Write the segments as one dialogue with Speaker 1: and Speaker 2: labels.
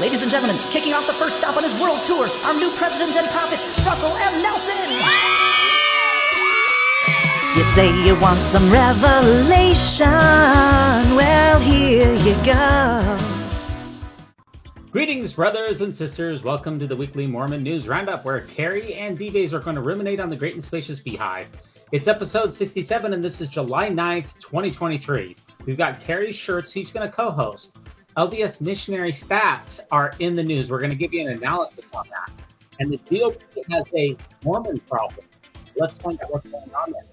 Speaker 1: Ladies and gentlemen, kicking off the first stop on his world tour, our new president and prophet, Russell M. Nelson. You say you want some revelation. Well, here you go.
Speaker 2: Greetings, brothers and sisters. Welcome to the weekly Mormon News Roundup, where Kerry and Dives are going to ruminate on the great and spacious beehive. It's episode 67, and this is July 9th, 2023. We've got Kerry Shirts. He's going to co-host. LDS missionary stats are in the news. We're going to give you an analysis on that. And the GOP has a Mormon problem. Let's find out what's going on there.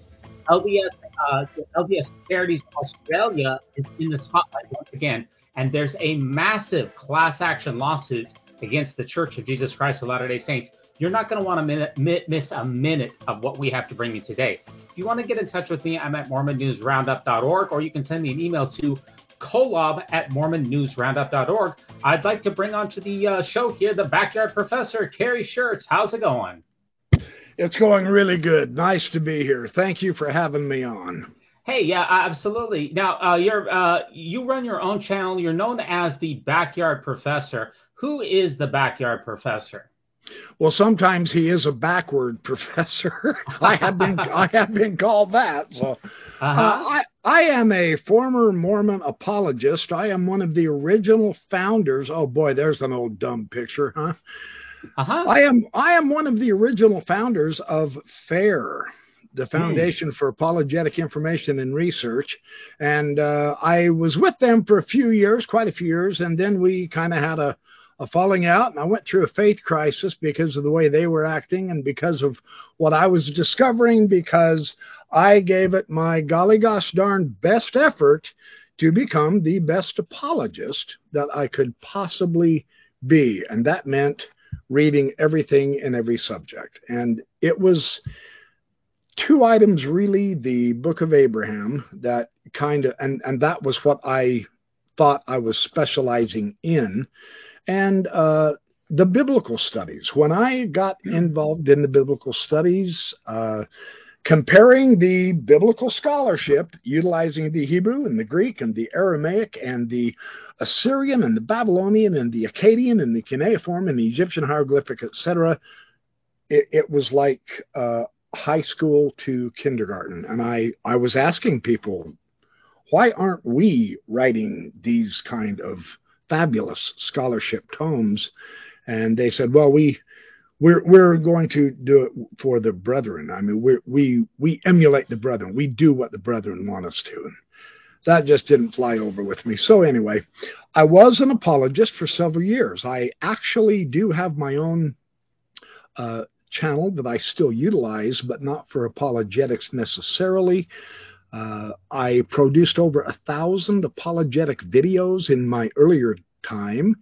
Speaker 2: LDS, uh, LDS Charities Australia is in the spotlight once again, and there's a massive class action lawsuit against the Church of Jesus Christ of Latter-day Saints. You're not going to want to miss a minute of what we have to bring you today. If you want to get in touch with me, I'm at MormonNewsRoundup.org, or you can send me an email to kolob at mormonnewsroundup.org. I'd like to bring onto the uh, show here the backyard professor, Kerry Shirts. How's it going?
Speaker 3: It's going really good. Nice to be here. Thank you for having me on.
Speaker 2: Hey, yeah, absolutely. Now, uh, you're uh, you run your own channel. You're known as the Backyard Professor. Who is the Backyard Professor?
Speaker 3: Well, sometimes he is a backward professor. I have been I have been called that. So, uh-huh. uh, I I am a former Mormon apologist. I am one of the original founders. Oh boy, there's an old dumb picture, huh? Uh-huh. I am I am one of the original founders of FAIR, the hmm. Foundation mm. for Apologetic Information and Research, and uh, I was with them for a few years, quite a few years, and then we kind of had a a falling out, and I went through a faith crisis because of the way they were acting and because of what I was discovering. Because I gave it my golly gosh darn best effort to become the best apologist that I could possibly be, and that meant reading everything in every subject. And it was two items really the book of Abraham that kind of and and that was what I thought I was specializing in and uh, the biblical studies. When I got involved in the biblical studies, uh, comparing the biblical scholarship, utilizing the Hebrew and the Greek and the Aramaic and the Assyrian and the Babylonian and the Akkadian and the cuneiform and the Egyptian hieroglyphic, etc., it, it, was like uh, high school to kindergarten. And I, I was asking people, why aren't we writing these kind of fabulous scholarship tomes, and they said, "Well, we." We're, we're going to do it for the brethren. I mean, we we we emulate the brethren. We do what the brethren want us to. That just didn't fly over with me. So anyway, I was an apologist for several years. I actually do have my own uh, channel that I still utilize, but not for apologetics necessarily. Uh, I produced over a thousand apologetic videos in my earlier time.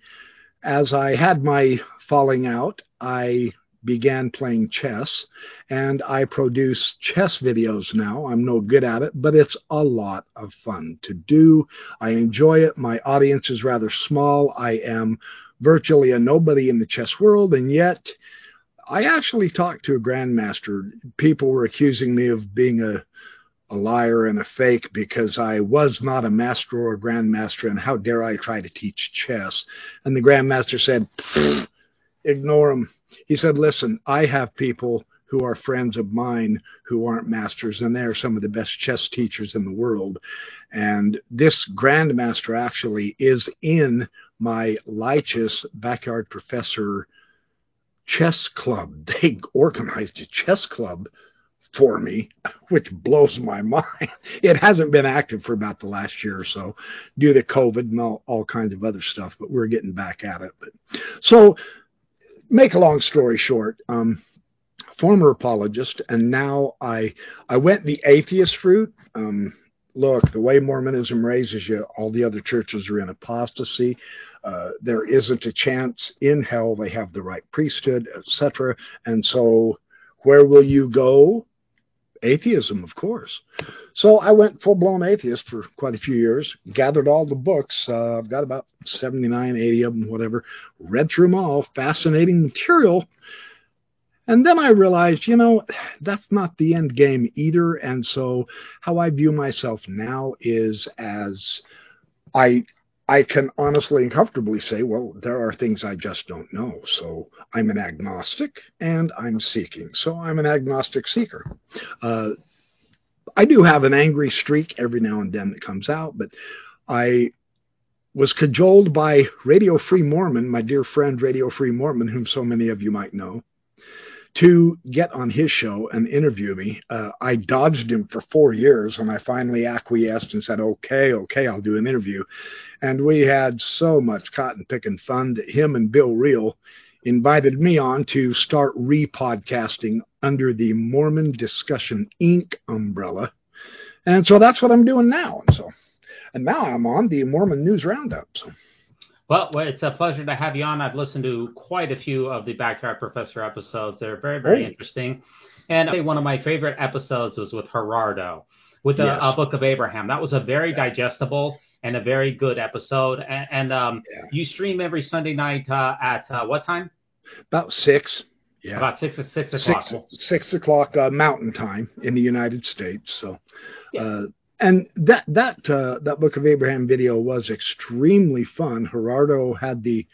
Speaker 3: As I had my falling out, I began playing chess and I produce chess videos now. I'm no good at it, but it's a lot of fun to do. I enjoy it. My audience is rather small. I am virtually a nobody in the chess world, and yet I actually talked to a grandmaster. People were accusing me of being a a liar and a fake because I was not a master or a grandmaster, and how dare I try to teach chess? And the grandmaster said, ignore him. He said, listen, I have people who are friends of mine who aren't masters, and they are some of the best chess teachers in the world. And this grandmaster actually is in my Lichess backyard professor chess club. They organized a chess club for me, which blows my mind. It hasn't been active for about the last year or so due to COVID and all, all kinds of other stuff, but we're getting back at it. But so make a long story short, um, former apologist, and now I I went the atheist route. Um, look, the way Mormonism raises you, all the other churches are in apostasy. Uh, there isn't a chance in hell they have the right priesthood, etc. And so, where will you go? Atheism, of course. So I went full blown atheist for quite a few years, gathered all the books. Uh, I've got about 79, 80 of them, whatever, read through them all, fascinating material. And then I realized, you know, that's not the end game either. And so how I view myself now is as I I can honestly and comfortably say, well, there are things I just don't know. So I'm an agnostic and I'm seeking. So I'm an agnostic seeker. Uh, I do have an angry streak every now and then that comes out, but I was cajoled by Radio Free Mormon, my dear friend Radio Free Mormon, whom so many of you might know, to get on his show and interview me. Uh, I dodged him for four years and I finally acquiesced and said, okay, okay, I'll do an interview. And we had so much cotton picking fun that him and Bill Reel invited me on to start repodcasting under the Mormon Discussion Inc. umbrella. And so that's what I'm doing now. And so, and now I'm on the Mormon News Roundup. So.
Speaker 2: Well, it's a pleasure to have you on. I've listened to quite a few of the Backyard Professor episodes. They're very, very oh. interesting. And one of my favorite episodes was with Gerardo, with the yes. uh, Book of Abraham. That was a very yeah. digestible and a very good episode. And, and um, yeah. you stream every Sunday night uh, at uh, what time?
Speaker 3: About six.
Speaker 2: Yeah. About six six o'clock.
Speaker 3: Six, six o'clock uh, Mountain Time in the United States. So, yeah. And that that uh, that Book of Abraham video was extremely fun. Gerardo had the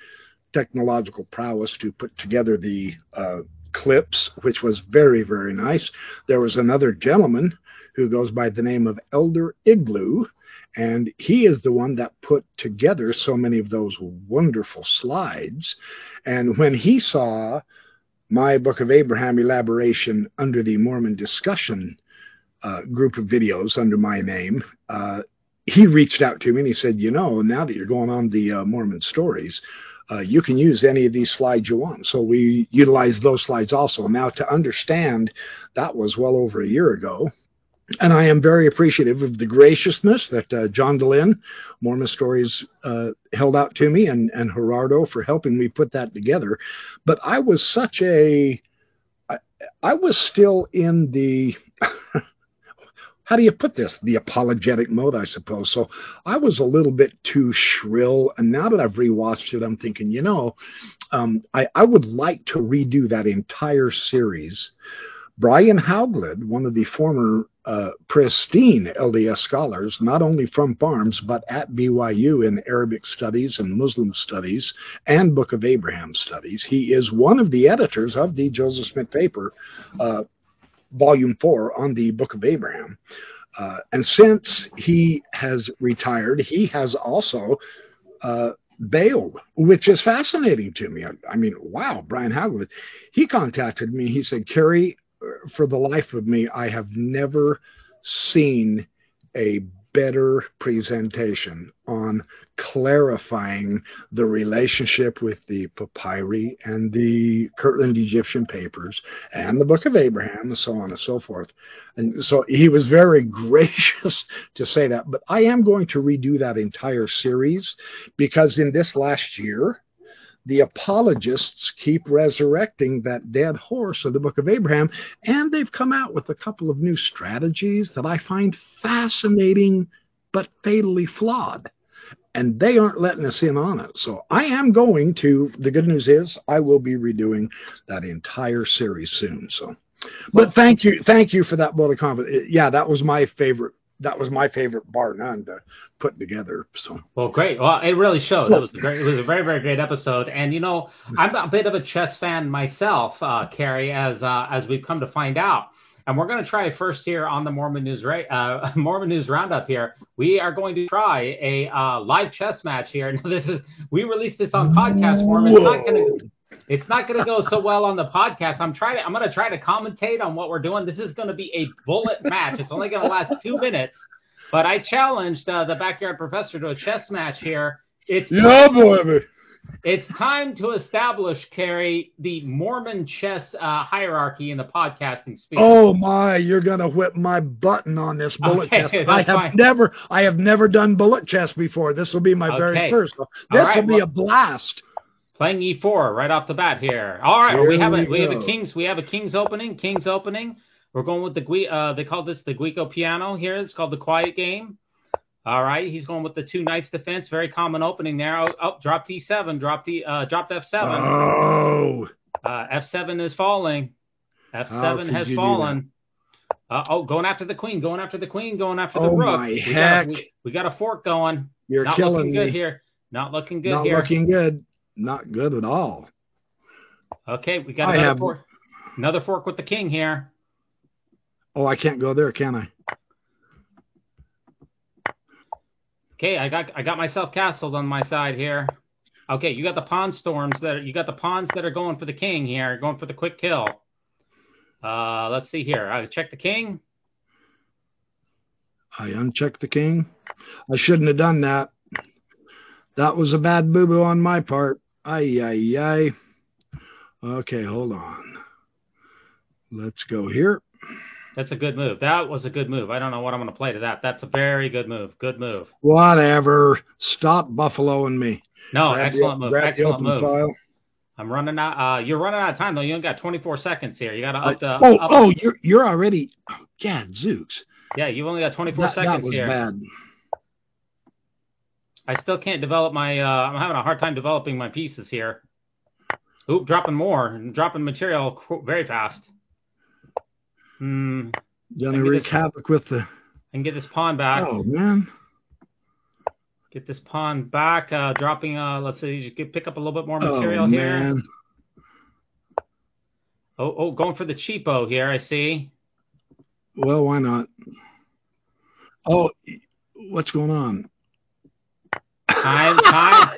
Speaker 3: technological prowess to put together the uh, clips, which was very very nice. There was another gentleman who goes by the name of Elder Igloo, and he is the one that put together so many of those wonderful slides. And when he saw my Book of Abraham elaboration under the Mormon discussion uh, group of videos under my name, uh, he reached out to me and he said, You know, now that you're going on the uh, Mormon stories, uh, you can use any of these slides you want. So we utilized those slides also. Now, to understand, that was well over a year ago. And I am very appreciative of the graciousness that uh, John Dehlin, Mormon Stories, uh, held out to me, and, and Gerardo for helping me put that together. But I was such a, I, I was still in the how do you put this? The apologetic mode, I suppose. So I was a little bit too shrill. And now that I've rewatched it, I'm thinking, you know, um, I, I would like to redo that entire series. Brian Hauglid, one of the former uh, pristine LDS scholars, not only from Farms, but at BYU in Arabic studies and Muslim studies and Book of Abraham studies. He is one of the editors of the Joseph Smith paper, uh, volume four on the Book of Abraham. Uh, and since he has retired, he has also uh, bailed, which is fascinating to me. I, I mean, wow, Brian Hauglid. He contacted me. He said, Kerry, for the life of me, I have never seen a better presentation on clarifying the relationship with the papyri and the Kirtland Egyptian papers and the Book of Abraham and so on and so forth. And so he was very gracious to say that. But I am going to redo that entire series because in this last year, the apologists keep resurrecting that dead horse of the book of Abraham, and they've come out with a couple of new strategies that I find fascinating but fatally flawed. And they aren't letting us in on it. So I am going to, the good news is, I will be redoing that entire series soon. So, but thank you, thank you for that vote of confidence. Yeah, that was my favorite that was my favorite bar none to put together. So
Speaker 2: well, great. Well, it really showed. It was a great. It was a very very great episode. And you know, I'm a bit of a chess fan myself, uh, Kerry, as uh, as we've come to find out. And we're going to try first here on the Mormon News uh, Mormon News Roundup. Here, we are going to try a uh, live chess match here. Now, this is we released this on podcast form. It's not going to it's not going to go so well on the podcast. I'm trying to, I'm going to try to commentate on what we're doing. This is going to be a bullet match. It's only going to last two minutes, but I challenged uh, the backyard professor to a chess match here. It's
Speaker 3: yeah, boy.
Speaker 2: It's time to establish, Kerry, the Mormon chess uh, hierarchy in the podcasting space.
Speaker 3: Oh my, you're gonna whip my button on this bullet okay, chess. I have fine. never, I have never done bullet chess before. This will be my okay. very first. This right, will be well, a blast
Speaker 2: playing e4 right off the bat here. All right, here we have a we, we have a kings we have a kings opening, kings opening. We're going with the uh they call this the Giuoco Piano here. It's called the quiet game. All right, he's going with the two knights defense. Very common opening there. Oh, oh drop d7, drop d uh dropped f7.
Speaker 3: Oh.
Speaker 2: Uh, f7 is falling. F7 has fallen. Uh, oh, going after the queen, going after the queen, going after the
Speaker 3: oh
Speaker 2: rook.
Speaker 3: my
Speaker 2: we
Speaker 3: heck!
Speaker 2: Got, we, we, got a fork going.
Speaker 3: You're
Speaker 2: Not
Speaker 3: killing
Speaker 2: looking
Speaker 3: me.
Speaker 2: good here. Not looking good
Speaker 3: Not
Speaker 2: here.
Speaker 3: looking good. Not good at all.
Speaker 2: Okay, we got
Speaker 3: I
Speaker 2: another
Speaker 3: have-
Speaker 2: fork. Another fork with the king here.
Speaker 3: Oh, I can't go there, can I?
Speaker 2: Okay, I got I got myself castled on my side here. Okay, you got the pawn storms that are, you got the pawns that are going for the king here, going for the quick kill. Uh, let's see here. I check the king.
Speaker 3: I unchecked the king. I shouldn't have done that. That was a bad boo boo on my part. Ay, ay, ay. Okay, hold on. Let's go here.
Speaker 2: That's a good move. That was a good move. I don't know what I'm going to play to that. That's a very good move. Good move.
Speaker 3: Whatever. Stop Buffalo and me.
Speaker 2: No,
Speaker 3: Grab the-
Speaker 2: excellent move.
Speaker 3: the
Speaker 2: Excellent
Speaker 3: open
Speaker 2: move.
Speaker 3: file.
Speaker 2: I'm running out. Uh, you're running out of time though. You only got 24 seconds here. You got to up the.
Speaker 3: oh,
Speaker 2: up-
Speaker 3: oh, you're you're already. Oh, Gadzooks.
Speaker 2: Yeah, you've only got 24
Speaker 3: That,
Speaker 2: seconds
Speaker 3: that was
Speaker 2: here.
Speaker 3: bad.
Speaker 2: I still can't develop my. Uh, I'm having a hard time developing my pieces here. Oop, dropping more and dropping material very fast. Hmm.
Speaker 3: Gonna wreak havoc with the.
Speaker 2: And get this pawn back.
Speaker 3: Oh man.
Speaker 2: Get this pawn back. Uh, dropping. Uh, let's see. You get, pick up a little bit more
Speaker 3: Oh
Speaker 2: material here.
Speaker 3: man.
Speaker 2: Oh, oh, going for the cheapo here. I see.
Speaker 3: Well, why not? Oh, what's going on?
Speaker 2: Time, time,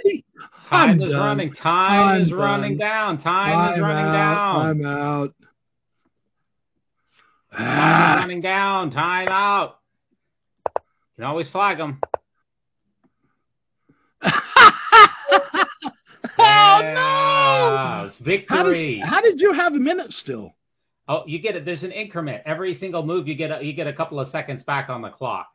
Speaker 2: time
Speaker 3: I'm
Speaker 2: is
Speaker 3: done.
Speaker 2: running. Time
Speaker 3: I'm
Speaker 2: is running down. Time is
Speaker 3: I'm
Speaker 2: running
Speaker 3: out.
Speaker 2: down.
Speaker 3: I'm out.
Speaker 2: Time is
Speaker 3: Ah,
Speaker 2: running down. Time out. You can always flag them.
Speaker 3: oh no!
Speaker 2: It's
Speaker 3: How
Speaker 2: victory.
Speaker 3: did, how did you have a minute still?
Speaker 2: Oh, you get it. There's an increment. Every single move, you get a, you get a couple of seconds back on the clock.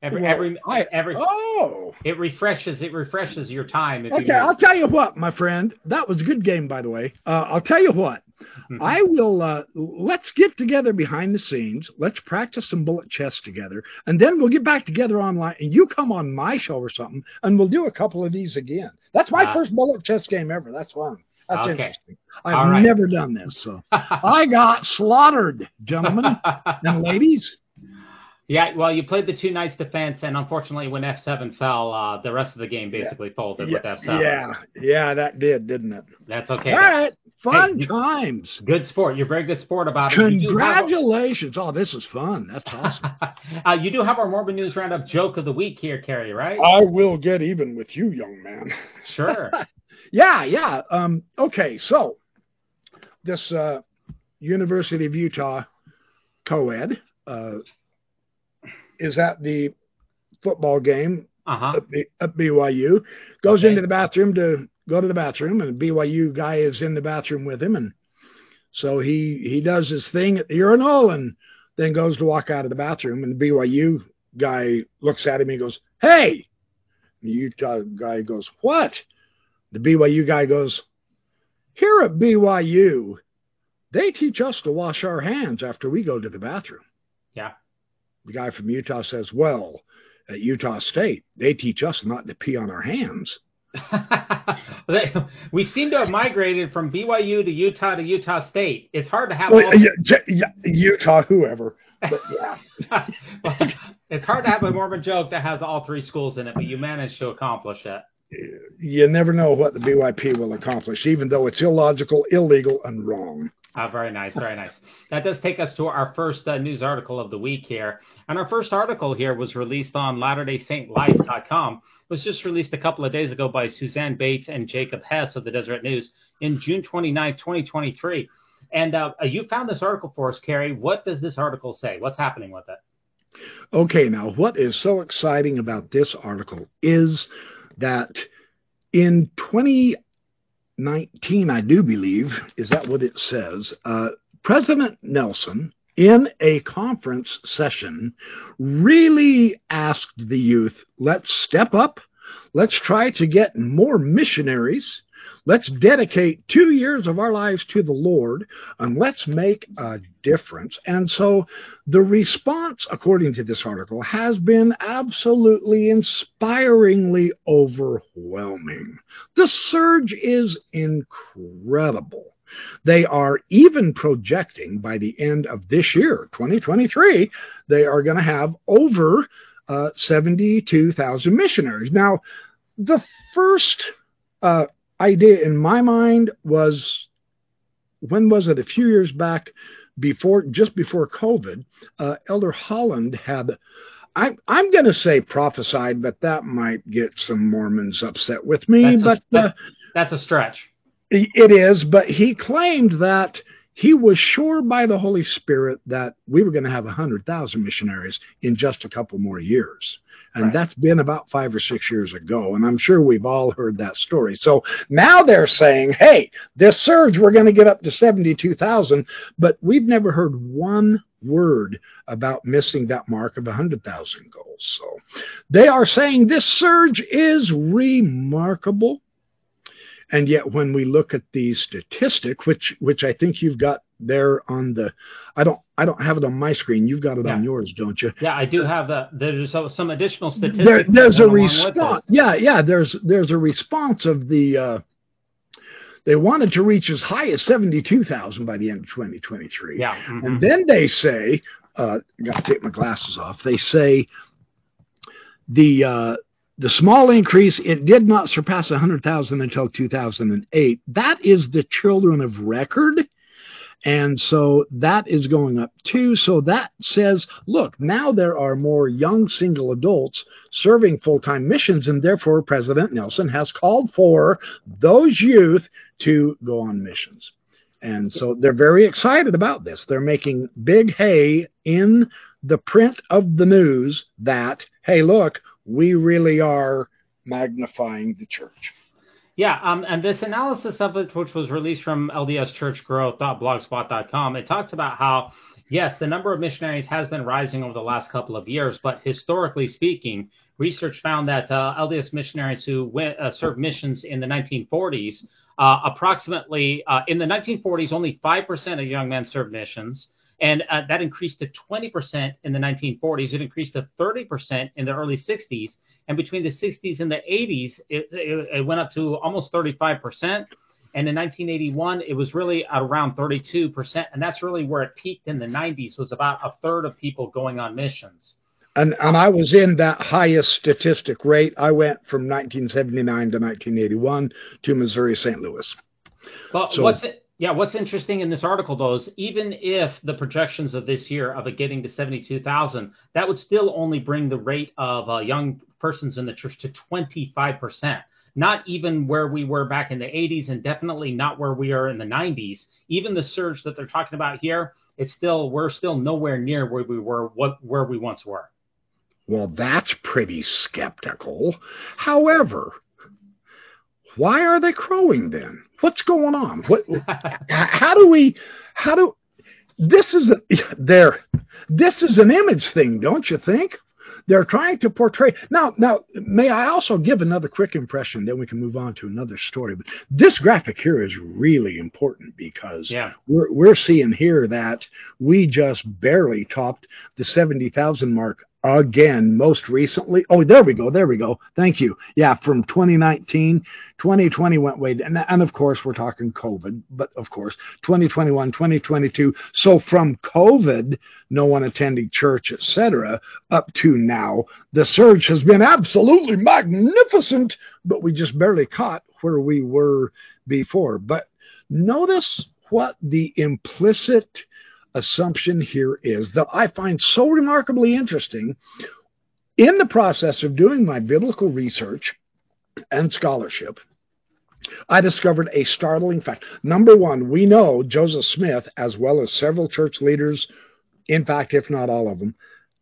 Speaker 2: Every
Speaker 3: Well,
Speaker 2: every
Speaker 3: I-
Speaker 2: every
Speaker 3: Oh.
Speaker 2: it refreshes it refreshes your time.
Speaker 3: Okay,
Speaker 2: you
Speaker 3: I'll tell you what, my friend. That was a good game, by the way. Uh, I'll tell you what.
Speaker 2: move.
Speaker 3: I will. Uh, let's get together behind the scenes. Let's practice some bullet chess together, and then we'll get back together online. And you come on my show or something, and we'll do a couple of these again. That's my
Speaker 2: Ah.
Speaker 3: first bullet chess game ever. That's fun. That's
Speaker 2: Okay.
Speaker 3: interesting. I've
Speaker 2: right.
Speaker 3: never done this, so I got slaughtered, gentlemen and ladies.
Speaker 2: Yeah, well, you played the two knights defense, and unfortunately, when F7 fell, uh, the rest of the game basically folded with F7.
Speaker 3: yeah, yeah, that did, didn't it?
Speaker 2: That's okay.
Speaker 3: All right, fun
Speaker 2: Hey,
Speaker 3: times.
Speaker 2: Good sport. You're very good sport about it. Do have
Speaker 3: Congratulations! Oh, this is fun. That's awesome.
Speaker 2: uh, you do have our Morbid News Roundup joke of the week here, Kerry, right?
Speaker 3: I will get even with you, young man.
Speaker 2: Sure.
Speaker 3: Yeah, yeah. Um, okay, so this uh, University of Utah co-ed uh, is at the football game
Speaker 2: Uh huh.
Speaker 3: at, B- at BYU. Goes
Speaker 2: Okay.
Speaker 3: into the bathroom to go to the bathroom, and the BYU guy is in the bathroom with him, and so he he does his thing at the urinal, and then goes to walk out of the bathroom, and the BYU guy looks at him and he goes, "Hey!" The Utah guy goes, "What?" The BYU guy goes, "Here at BYU, they teach us to wash our hands after we go to the bathroom."
Speaker 2: Yeah.
Speaker 3: The guy from Utah says, "Well." At Utah State, they teach us not to pee on our hands.
Speaker 2: We seem to have migrated from BYU to Utah to Utah State. It's hard to have.
Speaker 3: Well, yeah, yeah, Utah, whoever. But yeah,
Speaker 2: it's hard to have a Mormon joke that has all three schools in it, but you managed to accomplish it.
Speaker 3: you never know what the BYP will accomplish, even though it's illogical, illegal, and wrong.
Speaker 2: Ah, very nice, very nice. That does take us to our first uh, news article of the week here. And our first article here was released on LatterdaySaintLife.com. It was just released a couple of days ago by Suzanne Bates and Jacob Hess of the Deseret News in June 29, 2023. And uh, you found this article for us, Kerry. What does this article say? What's happening with it?
Speaker 3: Okay, now what is so exciting about this article is that in 2019, I do believe, is that what it says? Uh, President Nelson, in a conference session, really asked the youth, let's step up, let's try to get more missionaries. Let's dedicate two years of our lives to the Lord and let's make a difference. And so the response, according to this article, has been absolutely inspiringly overwhelming. The surge is incredible. They are even projecting by the end of this year, 2023, they are going to have over uh, 72,000 missionaries. Now, the first uh, idea in my mind was when was it? A few years back, before just before COVID, uh, Elder Holland had. I, I'm going to say prophesied, but that might get some Mormons upset with me.
Speaker 2: That's
Speaker 3: but
Speaker 2: a, uh, that's a stretch.
Speaker 3: It is, but he claimed that he was sure by the Holy Spirit that we were going to have 100,000 missionaries in just a couple more years. And right. that's been about five or six years ago. And I'm sure we've all heard that story. So now they're saying, hey, this surge, we're going to get up to 72,000. But we've never heard one word about missing that mark of 100,000 goals. So they are saying this surge is remarkable. And yet, when we look at the statistic, which which I think you've got there on the, I don't I don't have it on my screen. You've got it yeah. on yours, don't you?
Speaker 2: Yeah, I do have the. There's some additional statistics.
Speaker 3: There, there's a response. Yeah, yeah. There's there's a response of the. Uh, they wanted to reach as high as 72,000 by the end of 2023.
Speaker 2: Yeah. Mm-hmm.
Speaker 3: And then they say, uh, got to take my glasses off. They say the uh, the small increase, it did not surpass 100,000 until 2008. That is the children of record. And so that is going up too. So that says, look, now there are more young single adults serving full time missions, and therefore President Nelson has called for those youth to go on missions. And so they're very excited about this. They're making big hay in the print of the news that, hey, look, we really are magnifying the church.
Speaker 2: Yeah, um, and this analysis of it, which was released from LDSChurchGrowth.blogspot.com, it talked about how, yes, the number of missionaries has been rising over the last couple of years, but historically speaking, research found that uh, LDS missionaries who went, uh, served missions in the 1940s, uh, approximately uh, in the 1940s, only 5% of young men served missions. And uh, that increased to 20% in the 1940s. It increased to 30% in the early 60s. And between the 60s and the 80s, it, it, it went up to almost 35%. And in 1981, it was really at around 32%. And that's really where it peaked in the 90s, was about a third of people going on missions.
Speaker 3: And, and I was in that highest statistic rate. I went from 1979 to 1981 to Missouri St. Louis.
Speaker 2: Well, so, what's it? Yeah, what's interesting in this article though is even if the projections of this year of it getting to 72,000, that would still only bring the rate of uh, young persons in the church to 25%. Not even where we were back in the 80s and definitely not where we are in the 90s. Even the surge that they're talking about here, it's still we're still nowhere near where we were what where we once were.
Speaker 3: Well, that's pretty skeptical. However, why are they crowing then? What's going on? What? how do we? How do? This is a, there. This is an image thing, don't you think? They're trying to portray now. Now, may I also give another quick impression? Then we can move on to another story. But this graphic here is really important because
Speaker 2: yeah.
Speaker 3: we're we're seeing here that we just barely topped the seventy thousand mark again most recently. Oh there we go there we go. Thank you. Yeah from 2019 2020 went way down and of course we're talking covid but of course 2021 2022 so from covid no one attending church etc up to now the surge has been absolutely magnificent but we just barely caught where we were before. But notice what the implicit assumption here is that I find so remarkably interesting in the process of doing my biblical research and scholarship. I discovered a startling fact. Number one, we know Joseph Smith, as well as several church leaders, in fact, if not all of them,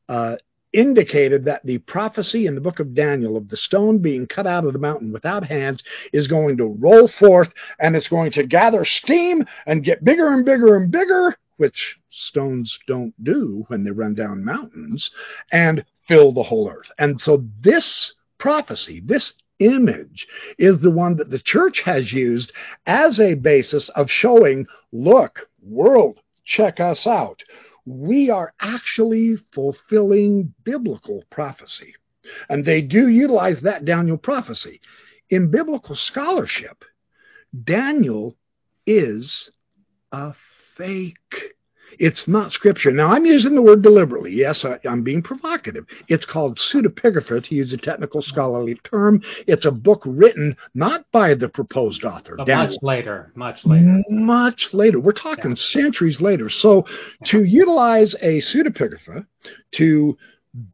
Speaker 3: uh, indicated that the prophecy in the book of Daniel of the stone being cut out of the mountain without hands is going to roll forth and it's going to gather steam and get bigger and bigger and bigger which stones don't do when they run down mountains, and fill the whole earth. And so this prophecy, this image, is the one that the church has used as a basis of showing look, world, check us out. We are actually fulfilling biblical prophecy. And they do utilize that Daniel prophecy. In biblical scholarship, Daniel is a fake. It's not scripture. Now, I'm using the word deliberately. Yes, I, am being provocative. It's called pseudepigrapha, to use a technical scholarly term. It's a book written not by the proposed author.
Speaker 2: Much later. Much later.
Speaker 3: Much later. We're talking yeah. centuries later. So, to utilize a pseudepigrapha to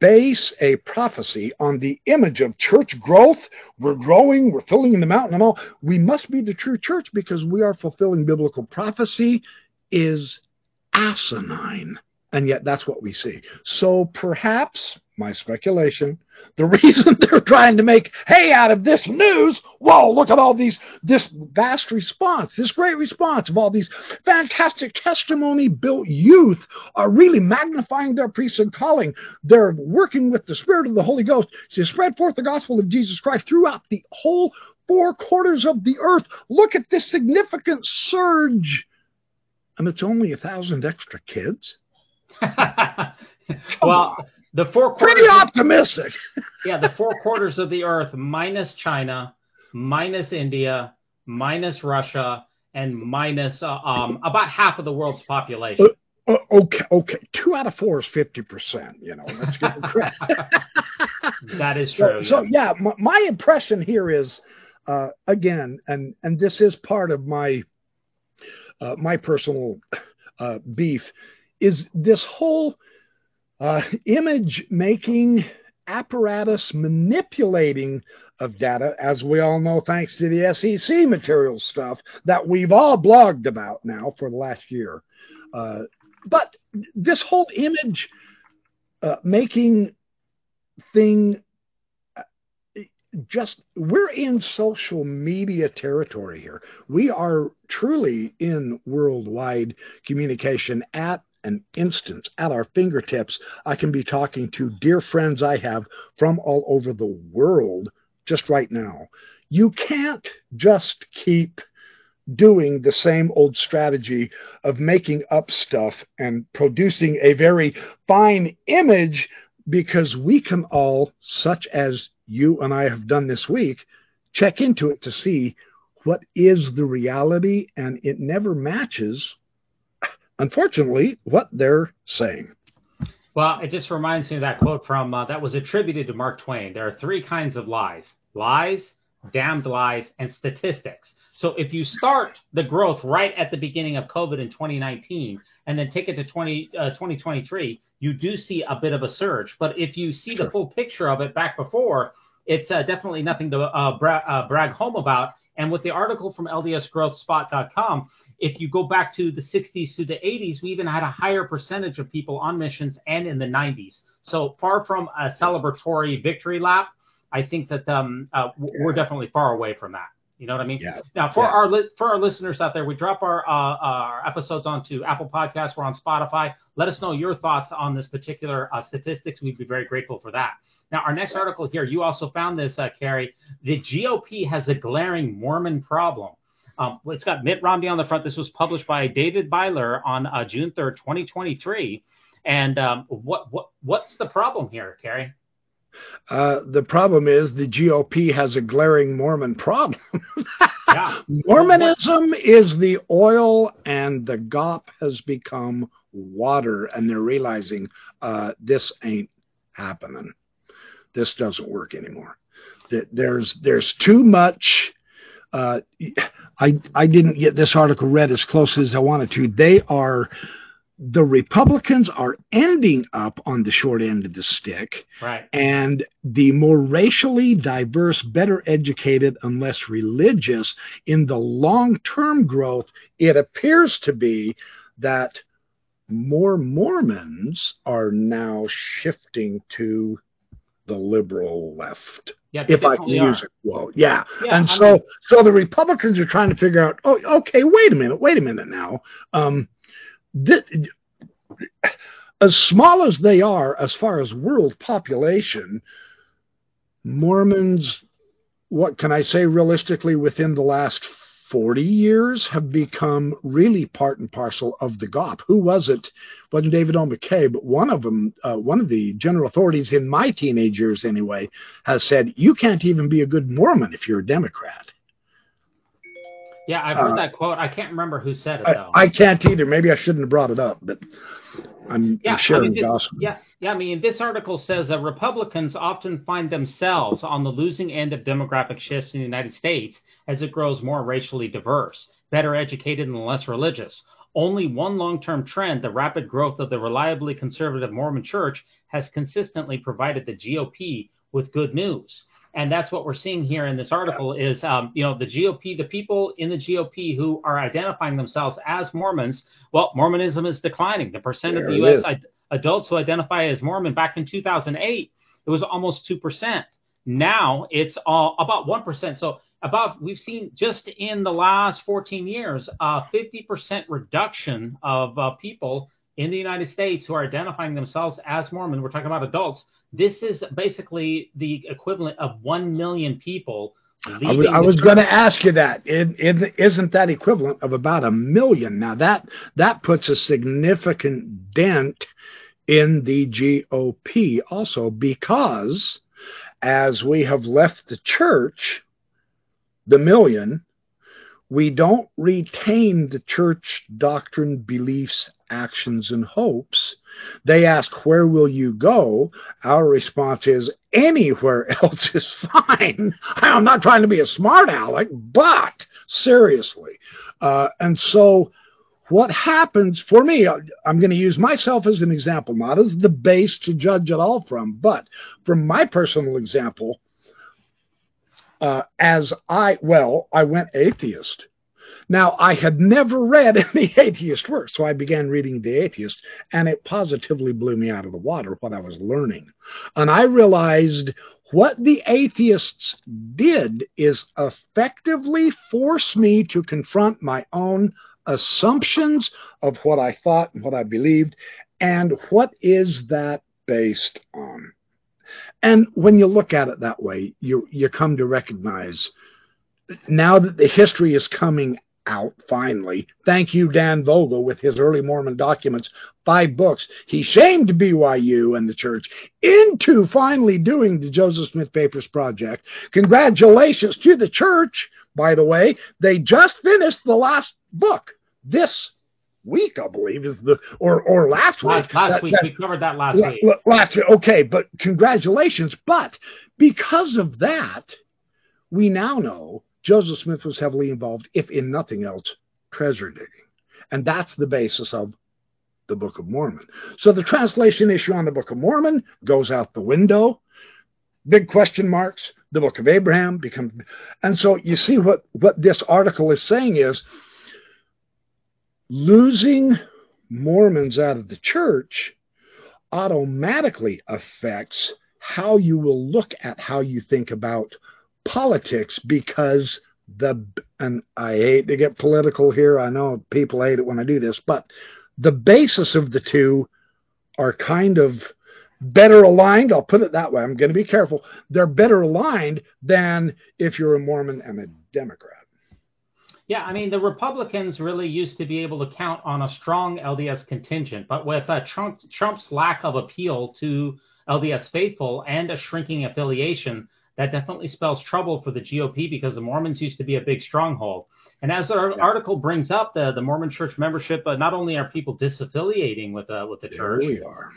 Speaker 3: base a prophecy on the image of church growth. We're growing, we're filling in the mountain and all. We must be the true church because we are fulfilling biblical prophecy is asinine. And yet that's what we see. So perhaps, my speculation, the reason they're trying to make hay out of this news, whoa, look at all these, this vast response, this great response of all these fantastic testimony built youth are really magnifying their priesthood calling. They're working with the Spirit of the Holy Ghost to spread forth the gospel of Jesus Christ throughout the whole four quarters of the earth. Look at this significant surge. And it's only a thousand extra kids.
Speaker 2: well, the four
Speaker 3: quarters pretty optimistic.
Speaker 2: yeah, the four quarters of the earth minus China, minus India, minus Russia, and minus uh, um, about half of the world's population.
Speaker 3: Uh, okay, okay. Two out of four is fifty percent. You know, let's give credit.
Speaker 2: that is true.
Speaker 3: So, yeah, so, yeah my, my, impression here is, uh, again, and and this is part of my uh, my personal uh, beef, is this whole uh, image making apparatus manipulating of data, as we all know, thanks to the SEC material stuff that we've all blogged about now for the last year. Uh, but this whole image uh, making thing just we're in social media territory here. We are truly in worldwide communication at an instant at our fingertips. I can be talking to dear friends I have from all over the world just right now. You can't just keep doing the same old strategy of making up stuff and producing a very fine image because we can all, such as you and I have done this week, check into it to see what is the reality, and it never matches unfortunately, what they're saying.
Speaker 2: Well, it just reminds me of that quote from uh, that was attributed to Mark Twain. There are three kinds of lies lies, damned lies, and statistics. So if you start the growth right at the beginning of COVID in 2019 and then take it to 20, uh, 2023, you do see a bit of a surge. But if you see sure. the full picture of it back before, it's uh, definitely nothing to uh, bra- uh, brag home about. And with the article from LDSGrowthSpot.com, if you go back to the 60s to the 80s, we even had a higher percentage of people on missions and in the 90s. So far from a celebratory victory lap, I think that um, uh, we're definitely far away from that. You know what I mean?
Speaker 3: Yeah.
Speaker 2: Now, for
Speaker 3: yeah.
Speaker 2: our li- for our listeners out there, we drop our uh, our episodes onto Apple Podcasts. We're on Spotify. Let us know your thoughts on this particular uh, statistics. We'd be very grateful for that. Now, our next article here, you also found this, uh, Kerry. The GOP has a glaring Mormon problem. Um, it's got Mitt Romney on the front. This was published by David Byler on uh, June 3rd, 2023. And um, what what what's the problem here, Kerry?
Speaker 3: Uh, the problem is the GOP has a glaring Mormon problem. yeah. Mormonism is the oil, and the GOP has become water, and they're realizing uh, this ain't happening this doesn't work anymore. There's there's too much. Uh, I I didn't get this article read as close as I wanted to. They are the Republicans are ending up on the short end of the stick.
Speaker 2: Right.
Speaker 3: And the more racially diverse, better educated, and less religious in the long term growth, it appears to be that more Mormons are now shifting to the liberal left.
Speaker 2: Yeah,
Speaker 3: if I can use a quote. Yeah. yeah and I so mean, so the Republicans are trying to figure out, oh, okay, wait a minute, wait a minute now. Um, this, as small as they are as far as world population, Mormons, what can I say realistically, within the last 40 years have become really part and parcel of the GOP. Who was it? wasn't David O. McKay, but one of them, uh, one of the general authorities in my teenage years anyway, has said, you can't even be a good Mormon if you're a Democrat.
Speaker 2: Yeah, I've heard uh, that quote. I can't remember who said it though.
Speaker 3: I, I, can't either. Maybe I shouldn't have brought it up, but I'm,
Speaker 2: yeah,
Speaker 3: sharing
Speaker 2: I mean,
Speaker 3: this.
Speaker 2: Yeah, yeah. I mean, this article says that Republicans often find themselves on the losing end of demographic shifts in the United States as it grows more racially diverse, better educated, and less religious. Only one long-term trend, the rapid growth of the reliably conservative Mormon Church, has consistently provided the GOP with good news and that's what we're seeing here in this article is um, you know the GOP, the people in the GOP who are identifying themselves as Mormons. Well, Mormonism is declining. The percent there of the U.S. Ad- adults who identify as Mormon back in 2008 it was almost two percent. Now it's all about one percent. So about we've seen just in the last 14 years a 50% reduction of uh, people in the United States who are identifying themselves as Mormon. We're talking about adults this is basically the equivalent of 1 million people.
Speaker 3: I was, I was going to ask you that. It, it, isn't that equivalent of about a million? Now that that puts a significant dent in the GOP also because as we have left the church, the million, we don't retain the church doctrine, beliefs, actions, and hopes. They ask, Where will you go? Our response is, Anywhere else is fine. I'm not trying to be a smart aleck, but seriously. Uh, and so, what happens for me, I'm going to use myself as an example, not as the base to judge it all from, but from my personal example, uh, as I, well, I went atheist. Now, I had never read any atheist work, so I began reading The Atheist, and it positively blew me out of the water what I was learning. And I realized what the atheists did is effectively force me to confront my own assumptions of what I thought and what I believed, and what is that based on. And when you look at it that way, you you come to recognize now that the history is coming out finally. Thank you, Dan Vogel, with his early Mormon documents, five books. He shamed BYU and the church into finally doing the Joseph Smith Papers Project. Congratulations to the church, by the way. They just finished the last book this week, I believe, is the or or last week.
Speaker 2: Last, last that, week we covered that last week.
Speaker 3: Last week, okay, but congratulations. But because of that, we now know Joseph Smith was heavily involved, if in nothing else, treasure digging, and that's the basis of the Book of Mormon. So the translation issue on the Book of Mormon goes out the window. Big question marks. The Book of Abraham becomes, and so you see what what this article is saying is losing Mormons out of the church automatically affects how you will look at how you think about politics because the and I hate to get political here. I know people hate it when I do this, but the basis of the two are kind of better aligned. I'll put it that way. I'm going to be careful. They're better aligned than if you're a Mormon and a Democrat.
Speaker 2: Yeah, I mean, the Republicans really used to be able to count on a strong LDS contingent, but with uh, Trump, Trump's lack of appeal to LDS faithful and a shrinking affiliation, that definitely spells trouble for the GOP because the Mormons used to be a big stronghold. And as our yeah. article brings up, the, the Mormon Church membership, but not only are people disaffiliating with uh, with the church,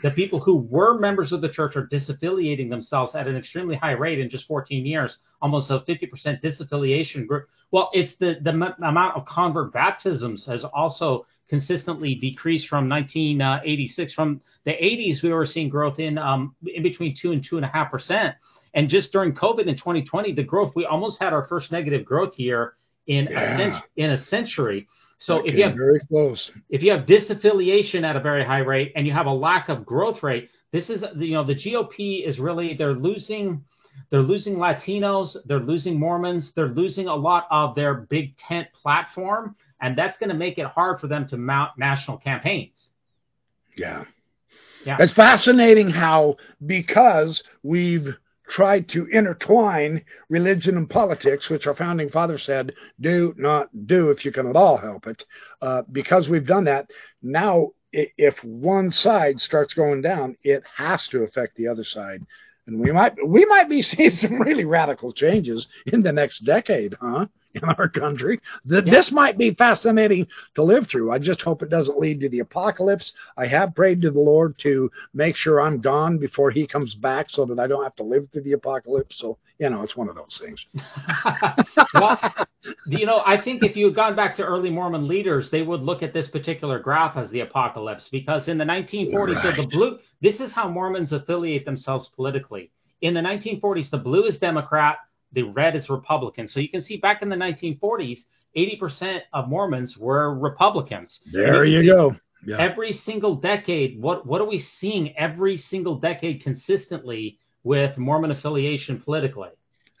Speaker 2: the people who were members of the church are disaffiliating themselves at an extremely high rate in just 14 years, almost a 50% disaffiliation group. Well, it's the, the m- amount of convert baptisms has also consistently decreased from 1986. From the 80s, we were seeing growth in um, in between two and two and a half percent. And just during COVID in 2020, the growth we almost had our first negative growth year in yeah. a in a century. So
Speaker 3: that
Speaker 2: if you have
Speaker 3: very close,
Speaker 2: if you have disaffiliation at a very high rate and you have a lack of growth rate, this is you know the GOP is really they're losing they're losing Latinos, they're losing Mormons, they're losing a lot of their big tent platform, and that's going to make it hard for them to mount national campaigns.
Speaker 3: Yeah. Yeah. It's fascinating how because we've tried to intertwine religion and politics, which our founding father said, do not do if you can at all help it. Uh, because we've done that, now if one side starts going down, it has to affect the other side and we might we might be seeing some really radical changes in the next decade, huh? in our country. Yeah. This might be fascinating to live through. I just hope it doesn't lead to the apocalypse. I have prayed to the Lord to make sure I'm gone before He comes back, so that I don't have to live through the apocalypse. So you know, it's one of those things.
Speaker 2: well, you know, I think if you had gone back to early Mormon leaders, they would look at this particular graph as the apocalypse because in the 1940s, right. so the blue. This is how Mormons affiliate themselves politically. In the 1940s, the blue is Democrat, the red is Republican. So you can see back in the 1940s, 80% of Mormons were Republicans.
Speaker 3: There you, go.
Speaker 2: Yeah. Every single decade, what what are we seeing every single decade consistently with Mormon affiliation politically?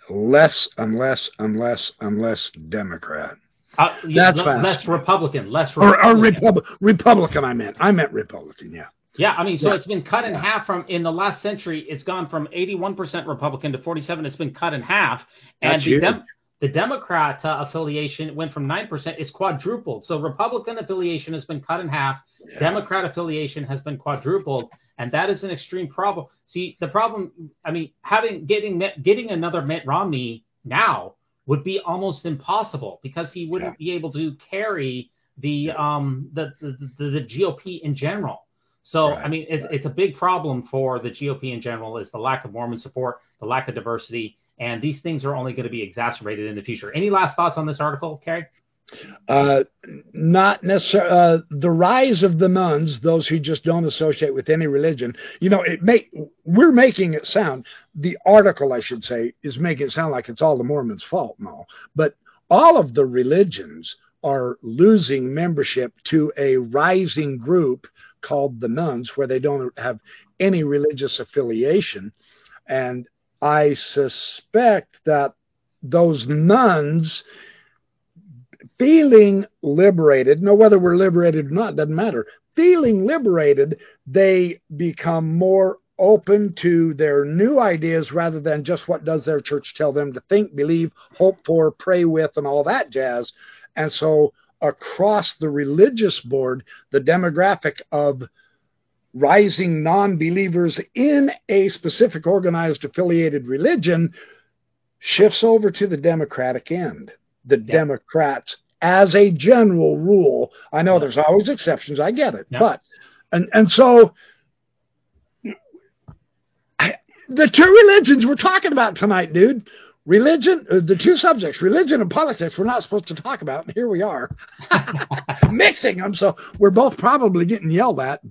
Speaker 3: Less and less and less and less Democrat.
Speaker 2: Uh, That's l- less Republican, less Republican.
Speaker 3: Or, or Repub- Republican, I meant. I meant Republican, yeah.
Speaker 2: Yeah, I mean, so yeah. it's been cut in yeah. half from in the last century. It's gone from 81% Republican to 47. It's been cut in half, and the, Dem- the Democrat uh, affiliation went from nine percent. It's quadrupled. So Republican affiliation has been cut in half. Yeah. Democrat affiliation has been quadrupled, and that is an extreme problem. See, the problem. I mean, having getting getting another Mitt Romney now would be almost impossible because he wouldn't be able to carry the um the the, the, the GOP in general. So, right, I mean, it's, right. it's a big problem for the GOP in general is the lack of Mormon support, the lack of diversity, and these things are only going to be exacerbated in the future. Any last thoughts on this article, Kerry?
Speaker 3: Uh, not necessarily uh, the rise of the nones, those who just don't associate with any religion. You know, it make we're making it sound. The article, I should say, is making it sound like it's all the Mormons' fault and all, but all of the religions are losing membership to a rising group called the nones, where they don't have any religious affiliation. And I suspect that those nones feeling liberated, no, whether we're liberated or not, doesn't matter. Feeling liberated, they become more open to their new ideas rather than just what does their church tell them to think, believe, hope for, pray with, and all that jazz. And so across the religious board the demographic of rising non believers in a specific organized affiliated religion shifts over to the Democratic end. The yeah. Democrats, as a general rule, I know yeah. there's always exceptions, I get it, yeah. but, and, and so I, the two religions we're talking about tonight, dude, religion, uh, the two subjects, religion and politics, we're not supposed to talk about, and here we are mixing them. So we're both probably getting yelled at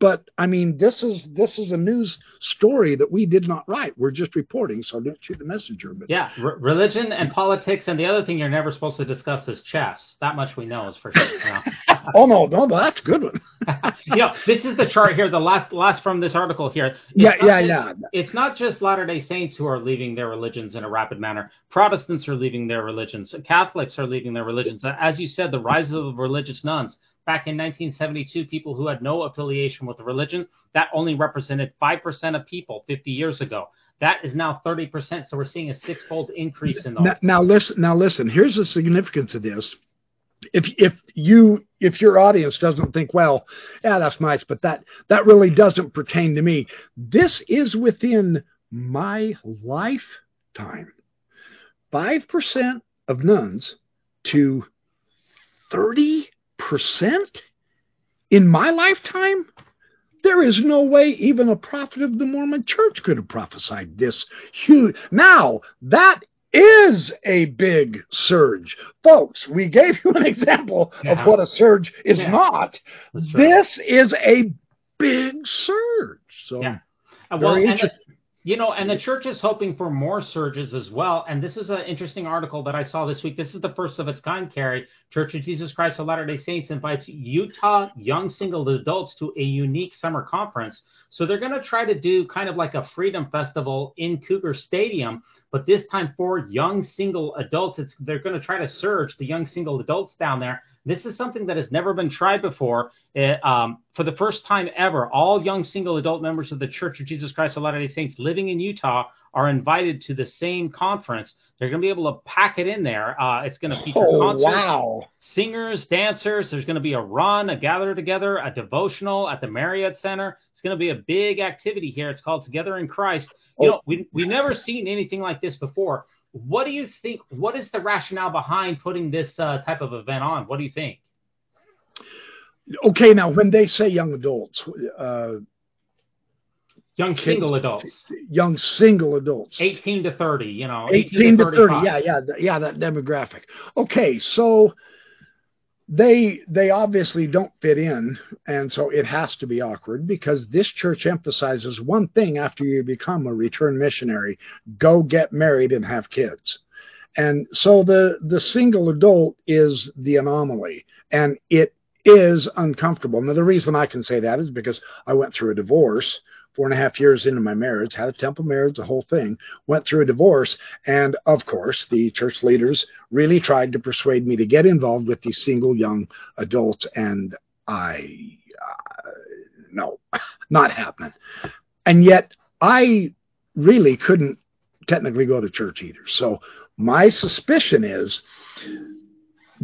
Speaker 3: but I mean, this is this is a news story that we did not write. We're just reporting, so don't shoot the messenger. But
Speaker 2: yeah, r- religion and politics, and the other thing you're never supposed to discuss is chess. That much we know is for sure.
Speaker 3: Oh no, no, that's a good one.
Speaker 2: you know, this is the chart here. The last last from this article here. It's
Speaker 3: yeah, yeah, yeah.
Speaker 2: It's not just Latter Day Saints who are leaving their religions in a rapid manner. Protestants are leaving their religions. Catholics are leaving their religions. As you said, the rise of religious nones back in 1972, people who had no affiliation with the religion, that only represented 5% of people 50 years ago. That is now 30%. So we're seeing a six-fold increase in those.
Speaker 3: Now, now listen. Now listen. Here's the significance of this. If if you if your audience doesn't think, well, yeah, that's nice, but that that really doesn't pertain to me. This is within my lifetime. Five percent of nones to thirty in my lifetime? There is no way even a prophet of the Mormon church could have prophesied this huge. Now, that is a big surge. Folks, we gave you an example yeah. of what a surge is yeah. not. This is a big surge. So,
Speaker 2: yeah. Uh, well, and the, you know, and the church is hoping for more surges as well. And this is an interesting article that I saw this week. This is the first of its kind, Kerry. Church of Jesus Christ of Latter day Saints invites Utah young single adults to a unique summer conference. So they're going to try to do kind of like a freedom festival in Cougar Stadium, but this time for young single adults. It's, they're going to try to surge the young single adults down there this is something that has never been tried before. It, um, for the first time ever, all young single adult members of the Church of Jesus Christ of Latter day Saints living in Utah are invited to the same conference. They're going to be able to pack it in there. Uh, it's going to feature
Speaker 3: oh,
Speaker 2: concerts,
Speaker 3: wow.
Speaker 2: singers, dancers. There's going to be a run, a gather together, a devotional at the Marriott Center. It's going to be a big activity here. It's called Together in Christ. You oh. know, we we've never seen anything like this before. What do you think? What is the rationale behind putting this uh, type of event on? What do you think?
Speaker 3: Okay, now when they say young adults, uh,
Speaker 2: young kids, single adults,
Speaker 3: young single adults,
Speaker 2: eighteen to thirty, you know,
Speaker 3: eighteen, 18 to, 30, yeah, yeah, yeah, that demographic. Okay, so they they obviously don't fit in and so it has to be awkward because this church emphasizes one thing after you become a return missionary go get married and have kids. And so the the single adult is the anomaly and it is uncomfortable. Now the reason i can say that is because i went through a divorce four and a half years into my marriage, had a temple marriage, the whole thing, went through a divorce. And of course, the church leaders really tried to persuade me to get involved with these single young adults. And I, uh, no, not happening. And yet I really couldn't technically go to church either. So my suspicion is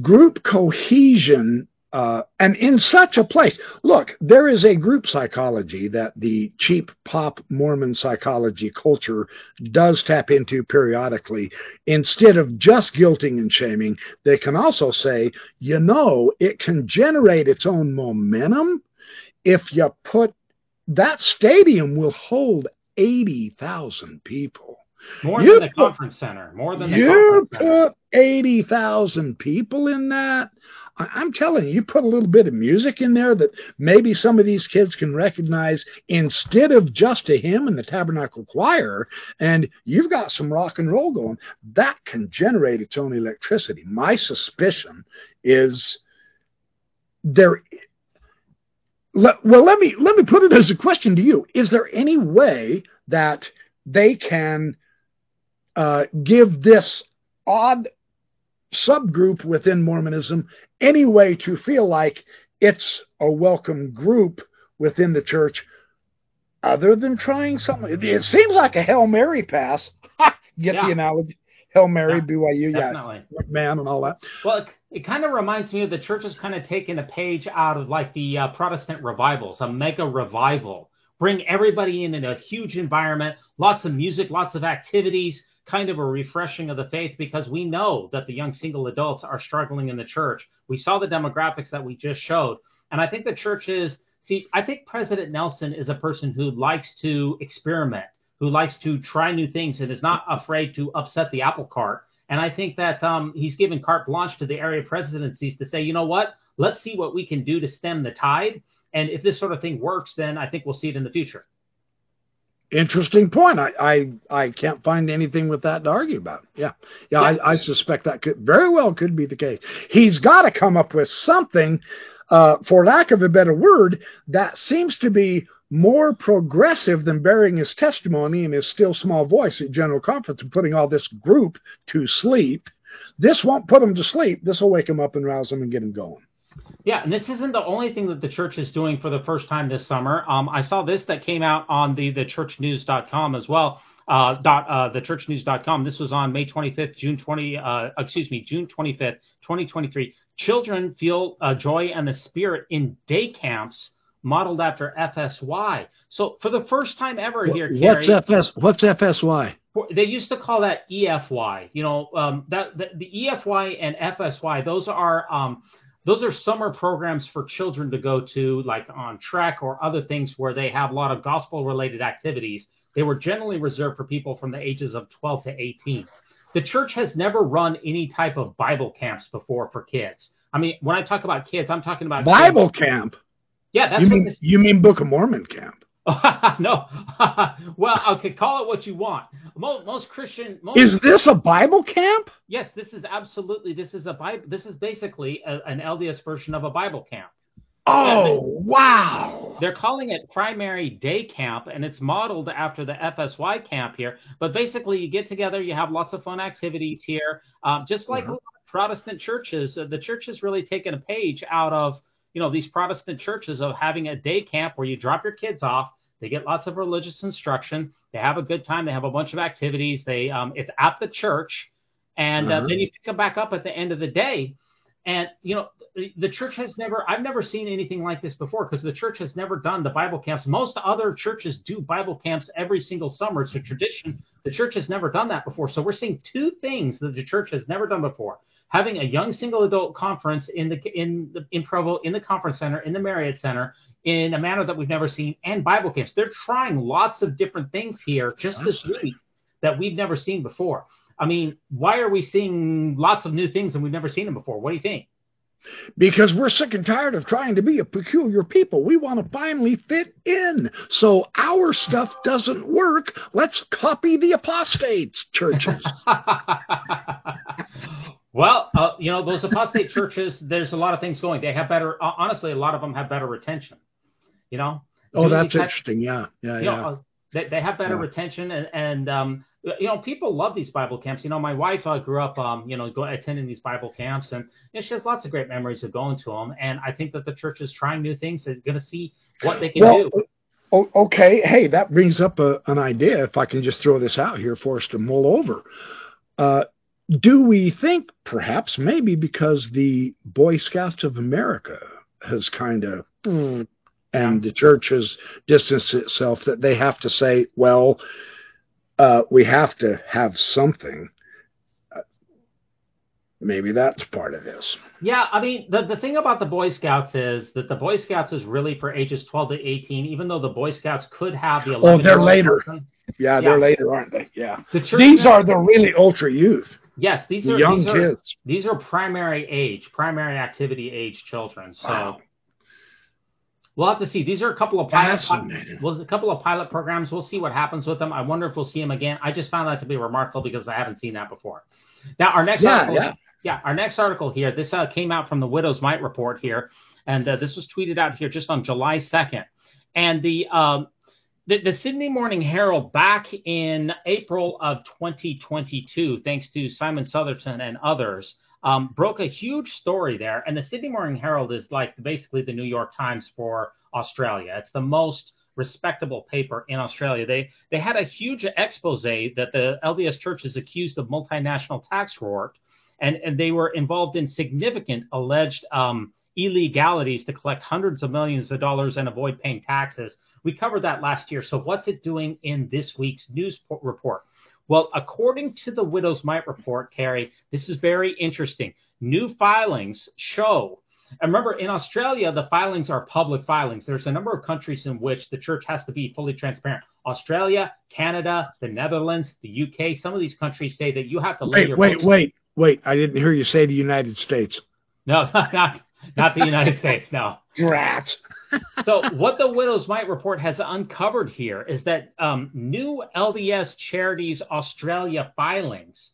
Speaker 3: group cohesion uh, and in such a place, look, there is a group psychology that the cheap pop Mormon psychology culture does tap into periodically. Instead of just guilting and shaming, they can also say, you know, it can generate its own momentum if you put that stadium will hold 80,000 people.
Speaker 2: More you than the put, conference center. More than the
Speaker 3: you
Speaker 2: put
Speaker 3: 80,000 people in that. I'm telling you, you put a little bit of music in there that maybe some of these kids can recognize instead of just a hymn and the tabernacle choir, and you've got some rock and roll going, that can generate its own electricity. My suspicion is there. Well, let me let me put it as a question to you: Is there any way that they can uh, give this odd subgroup within Mormonism any way to feel like it's a welcome group within the church other than trying something. It seems like a Hail Mary pass. Get yeah. the analogy? Hail Mary, yeah, BYU, definitely. yeah, man, and all that.
Speaker 2: Well, it, it, kind of reminds me of the church has kind of taken a page out of like the uh, Protestant revivals, a mega revival. Bring everybody in in a huge environment, lots of music, lots of activities, kind of a refreshing of the faith because we know that the young single adults are struggling in the church. We saw the demographics that we just showed. And I think the church is, see, I think President Nelson is a person who likes to experiment, who likes to try new things and is not afraid to upset the apple cart. And I think that um, he's given carte blanche to the area presidencies to say, you know what, let's see what we can do to stem the tide. And if this sort of thing works, then I think we'll see it in the future
Speaker 3: interesting point. I, I I can't find anything with that to argue about. Yeah, yeah. yeah. I, I suspect that could very well could be the case. He's got to come up with something, uh, for lack of a better word, that seems to be more progressive than bearing his testimony in his still small voice at General Conference and putting all this group to sleep. This won't put them to sleep. This will wake them up and rouse them and get them going.
Speaker 2: Yeah, and this isn't the only thing that the church is doing for the first time this summer. Um, I saw this that came out on the thechurchnews.com as well. Uh, dot uh, thechurchnews.com. This was on May 25th, June 20. Uh, excuse me, June 25th, 2023. Children feel uh, joy and the spirit in day camps modeled after FSY. So for the first time ever here,
Speaker 3: what's Kerry, FS? What's FSY?
Speaker 2: They used to call that EFY. You know, um, that the, the EFY and FSY. Those are um, those are summer programs for children to go to, like on Trek or other things where they have a lot of gospel related activities. They were generally reserved for people from the ages of 12 to 18. The church has never run any type of Bible camps before for kids. I mean, when I talk about kids, I'm talking about
Speaker 3: Bible kids. camp.
Speaker 2: Yeah, that's
Speaker 3: you mean, you mean Book of Mormon camp.
Speaker 2: no. well, okay, call it what you want. Most, most Christian. Most,
Speaker 3: is this a Bible camp?
Speaker 2: Yes, this is absolutely. This is a Bible. This is basically a, an LDS version of a Bible camp.
Speaker 3: Oh wow!
Speaker 2: They're calling it primary day camp, and it's modeled after the FSY camp here. But basically, you get together, you have lots of fun activities here, um, just like mm-hmm. Protestant churches. Uh, the church has really taken a page out of you know, these Protestant churches of having a day camp where you drop your kids off. They get lots of religious instruction. They have a good time. They have a bunch of activities. They um, it's at the church, and uh, uh-huh. then you pick them back up at the end of the day. And you know, the church has never I've never seen anything like this before because the church has never done the Bible camps. Most other churches do Bible camps every single summer. It's a tradition. The church has never done that before. So we're seeing two things that the church has never done before. Having a young single adult conference in the in the in Provo, in the conference center, in the Marriott Center, in a manner that we've never seen, and Bible camps. They're trying lots of different things here just this week that we've never seen before. I mean, why are we seeing lots of new things and we've never seen them before? What do you think?
Speaker 3: Because we're sick and tired of trying to be a peculiar people. We want to finally fit in. So our stuff doesn't work. Let's copy the apostates churches.
Speaker 2: well, uh, you know, those apostate churches, there's a lot of things going. They have better, honestly, a lot of them have better retention. You know?
Speaker 3: Oh, that's interesting. Yeah. Yeah. Yeah.
Speaker 2: Know, they, they have better yeah. retention and, and um, you know, people love these Bible camps. You know, my wife uh, grew up, um, you know, go, attending these Bible camps, and you know, she has lots of great memories of going to them. And I think that the church is trying new things. They're going to see what they can
Speaker 3: well,
Speaker 2: do.
Speaker 3: okay, hey, that brings up a, an idea. If I can just throw this out here for us to mull over, uh, do we think perhaps maybe because the Boy Scouts of America has kind of mm, and the church has distanced itself that they have to say, well uh, we have to have something. Uh, maybe that's part of this.
Speaker 2: Yeah, I mean, the, the thing about the Boy Scouts is that the Boy Scouts is really for ages 12 to 18, even though the Boy Scouts could have the 11
Speaker 3: Oh, they're later. Yeah, they're later, aren't they? Yeah. The these are the really ultra youth.
Speaker 2: Yes, these are
Speaker 3: young
Speaker 2: these
Speaker 3: kids.
Speaker 2: Are, these are primary age, primary activity age children. So wow. We'll have to see. These are a couple of pilot. Well, a couple of pilot programs. We'll see what happens with them. I wonder if we'll see them again. I just found that to be remarkable because I haven't seen that before. Now, our next
Speaker 3: yeah,
Speaker 2: article.
Speaker 3: Yeah.
Speaker 2: yeah, our next article here. This uh, came out from the Widow's Mite report here, and uh, this was tweeted out here just on July second. And the um, the, the, Sydney Morning Herald back in April of 2022, thanks to Simon Southerton and others, um, broke a huge story there. And the Sydney Morning Herald is like basically the New York Times for Australia. It's the most respectable paper in Australia. They they had a huge expose that the LDS Church is accused of multinational tax fraud, and, and they were involved in significant alleged um, illegalities to collect hundreds of millions of dollars and avoid paying taxes. We covered that last year. So what's it doing in this week's news report? Well, according to the Widow's Mite report, Kerry, this is very interesting. New filings show, and remember, in Australia, the filings are public filings. There's a number of countries in which the church has to be fully transparent. Australia, Canada, the Netherlands, the UK. Some of these countries say that you have to lay
Speaker 3: wait,
Speaker 2: your
Speaker 3: wait, books. wait, wait. I didn't hear you say the United States.
Speaker 2: No, not not the United States. No.
Speaker 3: Drat
Speaker 2: so what the Widow's Mite report has uncovered here is that um, new LDS Charities Australia filings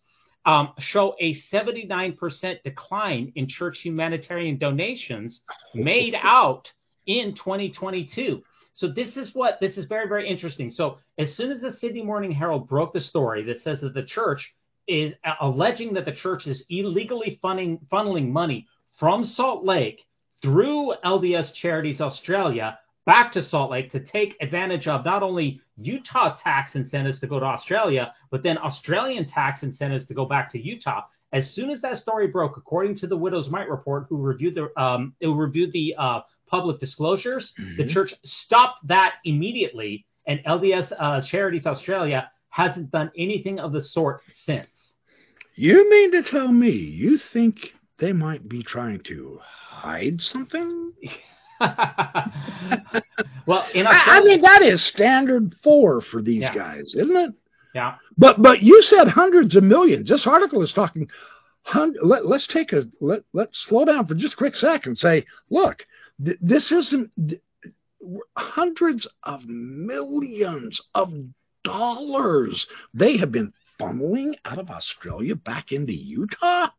Speaker 2: um, show a 79% decline in church humanitarian donations made out in 2022. So this is what this is very very interesting. So as soon as the Sydney Morning Herald broke the story that says that the church is alleging that the church is illegally funding funneling money from Salt Lake through LDS Charities Australia back to Salt Lake to take advantage of not only Utah tax incentives to go to Australia, but then Australian tax incentives to go back to Utah. As soon as that story broke, according to the Widow's Mite report, who reviewed the um, who reviewed the uh, public disclosures, mm-hmm. the church stopped that immediately, and LDS uh, Charities Australia hasn't done anything of the sort since.
Speaker 3: You mean to tell me you think they might be trying to hide something?
Speaker 2: well, in
Speaker 3: I, I, mean that is standard four for these yeah. guys, isn't it?
Speaker 2: Yeah.
Speaker 3: But but you said hundreds of millions. This article is talking. Let, let's take a let let's slow down for just a quick second. Say, look, th- this isn't th- hundreds of millions of dollars they have been funneling out of Australia back into Utah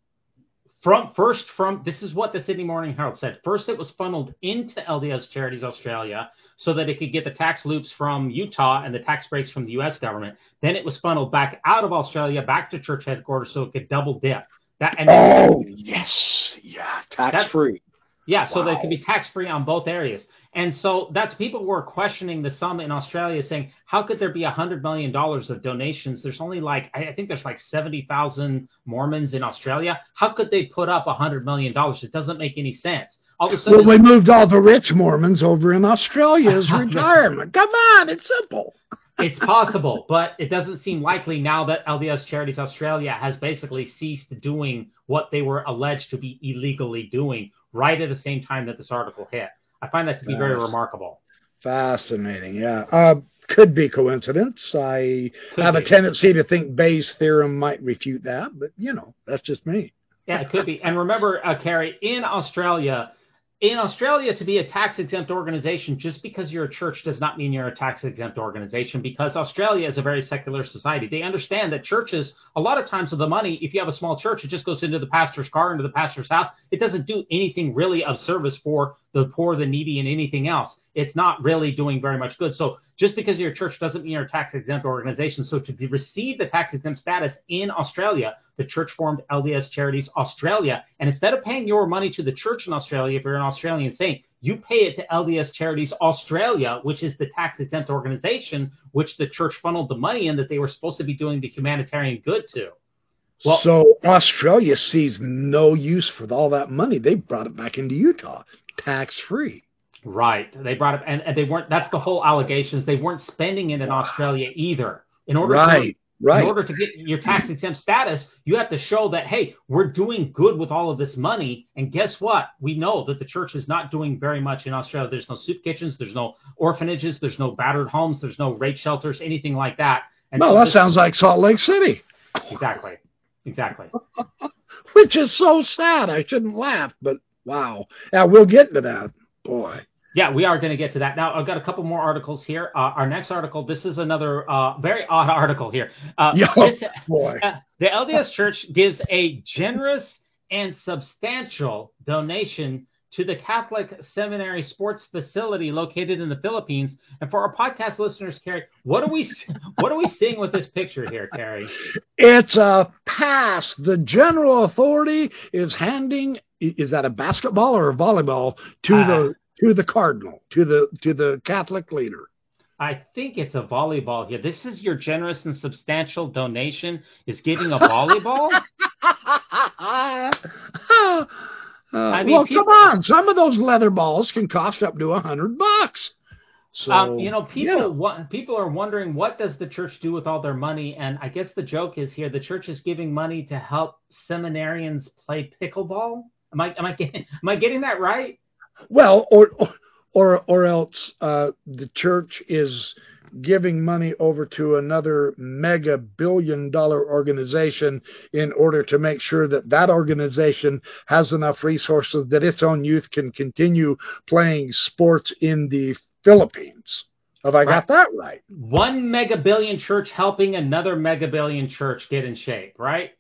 Speaker 2: from first from this is what the Sydney Morning Herald said. First, it was funneled into LDS Charities Australia so that it could get the tax loops from Utah and the tax breaks from the U.S. government. Then it was funneled back out of Australia back to church headquarters so it could double dip.
Speaker 3: That and oh yes, yeah, tax free.
Speaker 2: Yeah, wow. so that it could be tax free on both areas. And so that's people were questioning the sum in Australia, saying, how could there be a hundred million dollars of donations? There's only like I think there's like seventy thousand Mormons in Australia. How could they put up a hundred million dollars? It doesn't make any sense.
Speaker 3: All of a sudden, well, we moved all the rich Mormons over in Australia as retirement. Come on, it's simple.
Speaker 2: it's possible, but it doesn't seem likely now that LDS Charities Australia has basically ceased doing what they were alleged to be illegally doing right at the same time that this article hit. I find that to be very remarkable.
Speaker 3: Fascinating, yeah. Uh, could be coincidence. I could have be. a tendency to think Bayes' theorem might refute that, but you know, that's just me.
Speaker 2: yeah, it could be. And remember, uh, Kerry, in Australia, in Australia, to be a tax exempt organization, just because you're a church does not mean you're a tax exempt organization because Australia is a very secular society. They understand that churches, a lot of times, of the money, if you have a small church, it just goes into the pastor's car, into the pastor's house. It doesn't do anything really of service for the poor, the needy, and anything else. It's not really doing very much good. So just because you're a church doesn't mean you're a tax exempt organization. So to receive the tax exempt status in Australia, the church formed LDS Charities Australia. And instead of paying your money to the church in Australia, if you're an Australian saint, you pay it to LDS Charities Australia, which is the tax exempt organization which the church funneled the money in that they were supposed to be doing the humanitarian good to.
Speaker 3: Well, so Australia sees no use for all that money. They brought it back into Utah, tax free.
Speaker 2: Right. They brought it, and, and, they weren't. That's the whole allegations. They weren't spending it in. Australia either. In order
Speaker 3: right.
Speaker 2: to Right. In order to get your tax exempt status, you have to show that, hey, we're doing good with all of this money. And guess what? We know that the church is not doing very much in Australia. There's no soup kitchens, there's no orphanages, there's no battered homes, there's no rape shelters, anything like that.
Speaker 3: And no, so that sounds like Salt Lake City.
Speaker 2: Exactly. Exactly.
Speaker 3: Which is so sad. I shouldn't laugh, but wow. Yeah, we'll get to that. Boy.
Speaker 2: Yeah, we are going to get to that. Now, I've got a couple more articles here. Uh, our next article, this is another uh, very odd article here. Uh,
Speaker 3: Yo, this, boy.
Speaker 2: Uh, the LDS Church gives a generous and substantial donation to the Catholic Seminary Sports Facility located in the Philippines. And for our podcast listeners, Kerry, what are we what are we seeing with this picture here, Kerry?
Speaker 3: It's a pass. The general authority is handing is that a basketball or a volleyball to uh, the to the cardinal, to the to the Catholic leader.
Speaker 2: I think it's a volleyball here. This is your generous and substantial donation is giving a volleyball.
Speaker 3: uh, I mean, well, people, come on. Some of those leather balls can cost up to a hundred bucks. So
Speaker 2: um, you know, people yeah. wa- people are wondering what does the church do with all their money, and I guess the joke is here: the church is giving money to help seminarians play pickleball. Am I am I getting am I getting that right?
Speaker 3: Well, or or or else uh, the church is giving money over to another mega billion dollar organization in order to make sure that that organization has enough resources that its own youth can continue playing sports in the Philippines. Have I right. got that right?
Speaker 2: One mega billion church helping another mega billion church get in shape, right?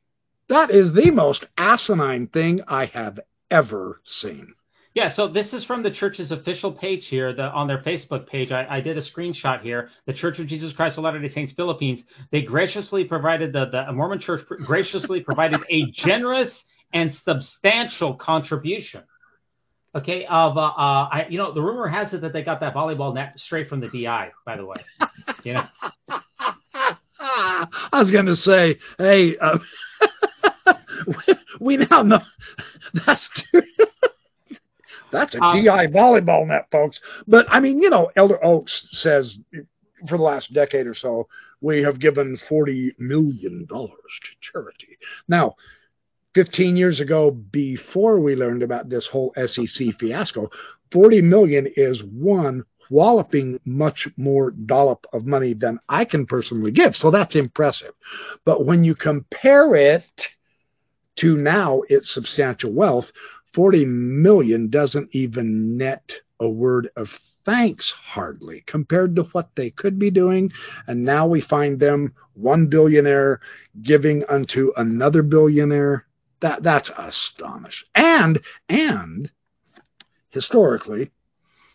Speaker 3: That is the most asinine thing I have ever seen.
Speaker 2: Yeah, so this is from the church's official page here, the, on their Facebook page. I, I, did a screenshot here. The Church of Jesus Christ of Latter-day Saints Philippines. They graciously provided the the Mormon Church graciously provided a generous and substantial contribution. Okay, of uh, uh, I, you know, the rumor has it that they got that volleyball net straight from the DI. By the way, you know.
Speaker 3: I was going to say, hey, uh, we now know that's true. That's a um, DI volleyball net, folks. But I mean, you know, Elder Oaks says for the last decade or so, we have given $40 million to charity. Now, 15 years ago, before we learned about this whole SEC fiasco, 40 million is one walloping much more dollop of money than I can personally give. So that's impressive. But when you compare it to now its substantial wealth, 40 million doesn't even net a word of thanks hardly compared to what they could be doing. And now we find them one billionaire giving unto another billionaire. That that's astonishing. And and historically,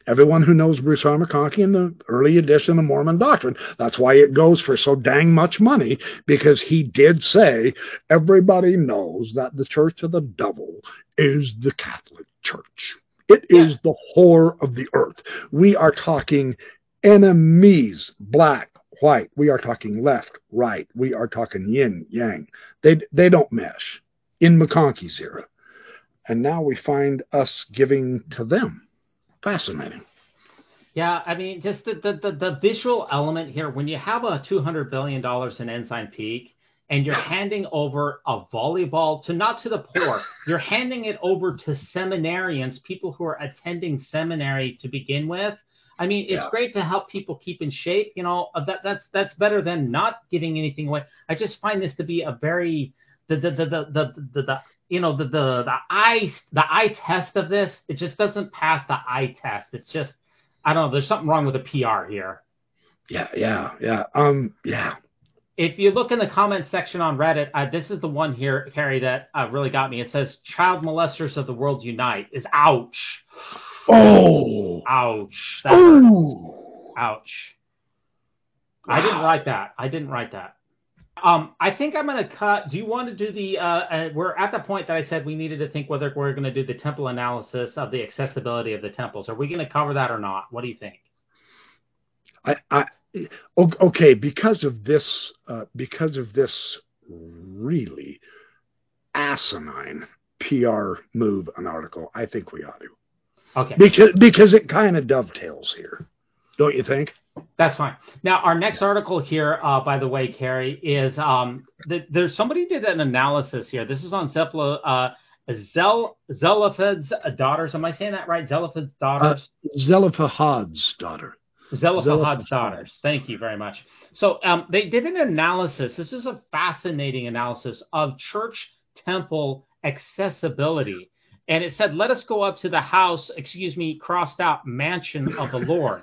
Speaker 3: everyone who knows Bruce R. McConkie in the early edition of Mormon Doctrine, that's why it goes for so dang much money, because he did say everybody knows that the church of the devil is the Catholic Church. It yeah. is the whore of the earth. We are talking enemies, black, white. We are talking left, right. We are talking yin, yang. They they don't mesh in McConkie's era. And now we find us giving to them. Fascinating.
Speaker 2: Yeah, I mean, just the, the, the, the visual element here, when you have a $200 billion in Ensign Peak and you're handing over a volleyball to not to the poor, you're handing it over to seminarians, people who are attending seminary to begin with. I mean, it's yeah. great to help people keep in shape. You know, that that's that's better than not giving anything away. I just find this to be a very the the the the the, the, you know the, the the eye the eye test of this. It just doesn't pass the eye test. It's just I don't know. There's something wrong with the PR here.
Speaker 3: Yeah, yeah, yeah. Um, yeah.
Speaker 2: If you look in the comment section on Reddit, uh, this is the one here, Kerry, that uh, really got me. It says "Child molesters of the world unite." Is ouch.
Speaker 3: Oh.
Speaker 2: Ouch. That. Ouch. I didn't write that. I didn't write that. Um, I think I'm going to cut. Do you want to do the? Uh, uh, we're at the point that I said we needed to think whether we're going to do the temple analysis of the accessibility of the temples. Are we going to cover that or not? What do you think?
Speaker 3: I, I okay because of this uh, because of this really asinine PR move an article. I think we ought to.
Speaker 2: Okay.
Speaker 3: Because because it kind of dovetails here, don't you think?
Speaker 2: That's fine. Now, our next article here, uh, by the way, Kerry, is um, the, there's somebody did an analysis here. This is on Zepla, uh, Zel, Zelophehad's daughters. Am I saying that right? Zelophehad's daughters?
Speaker 3: Uh, Zelophehad's daughter.
Speaker 2: Zelophehad's daughters. Thank you very much. So um, they did an analysis. This is a fascinating analysis of church temple accessibility. And it said, let us go up to the house, excuse me, crossed out mansion of the Lord.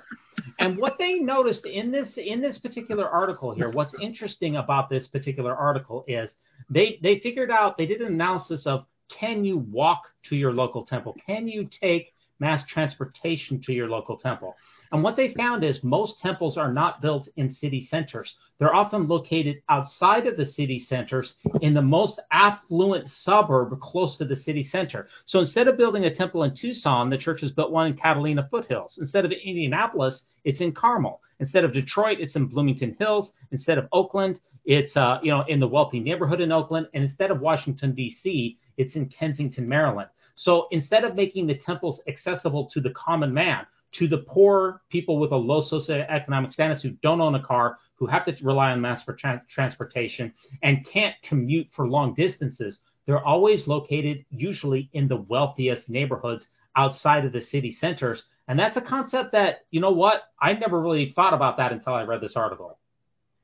Speaker 2: And what they noticed in this in this particular article here, what's interesting about this particular article is they they figured out they did an analysis of can you walk to your local temple? Can you take mass transportation to your local temple? And what they found is most temples are not built in city centers. They're often located outside of the city centers in the most affluent suburb close to the city center. So instead of building a temple in Tucson, the church has built one in Catalina foothills. Instead of Indianapolis, it's in Carmel. Instead of Detroit, it's in Bloomington Hills. Instead of Oakland, it's uh, you know in the wealthy neighborhood in Oakland. And instead of Washington D.C., it's in Kensington, Maryland. So instead of making the temples accessible to the common man, to the poor people with a low socioeconomic status who don't own a car, who have to rely on mass for transportation and can't commute for long distances. They're always located usually in the wealthiest neighborhoods outside of the city centers. And that's a concept that, you know what, I never really thought about that until I read this article.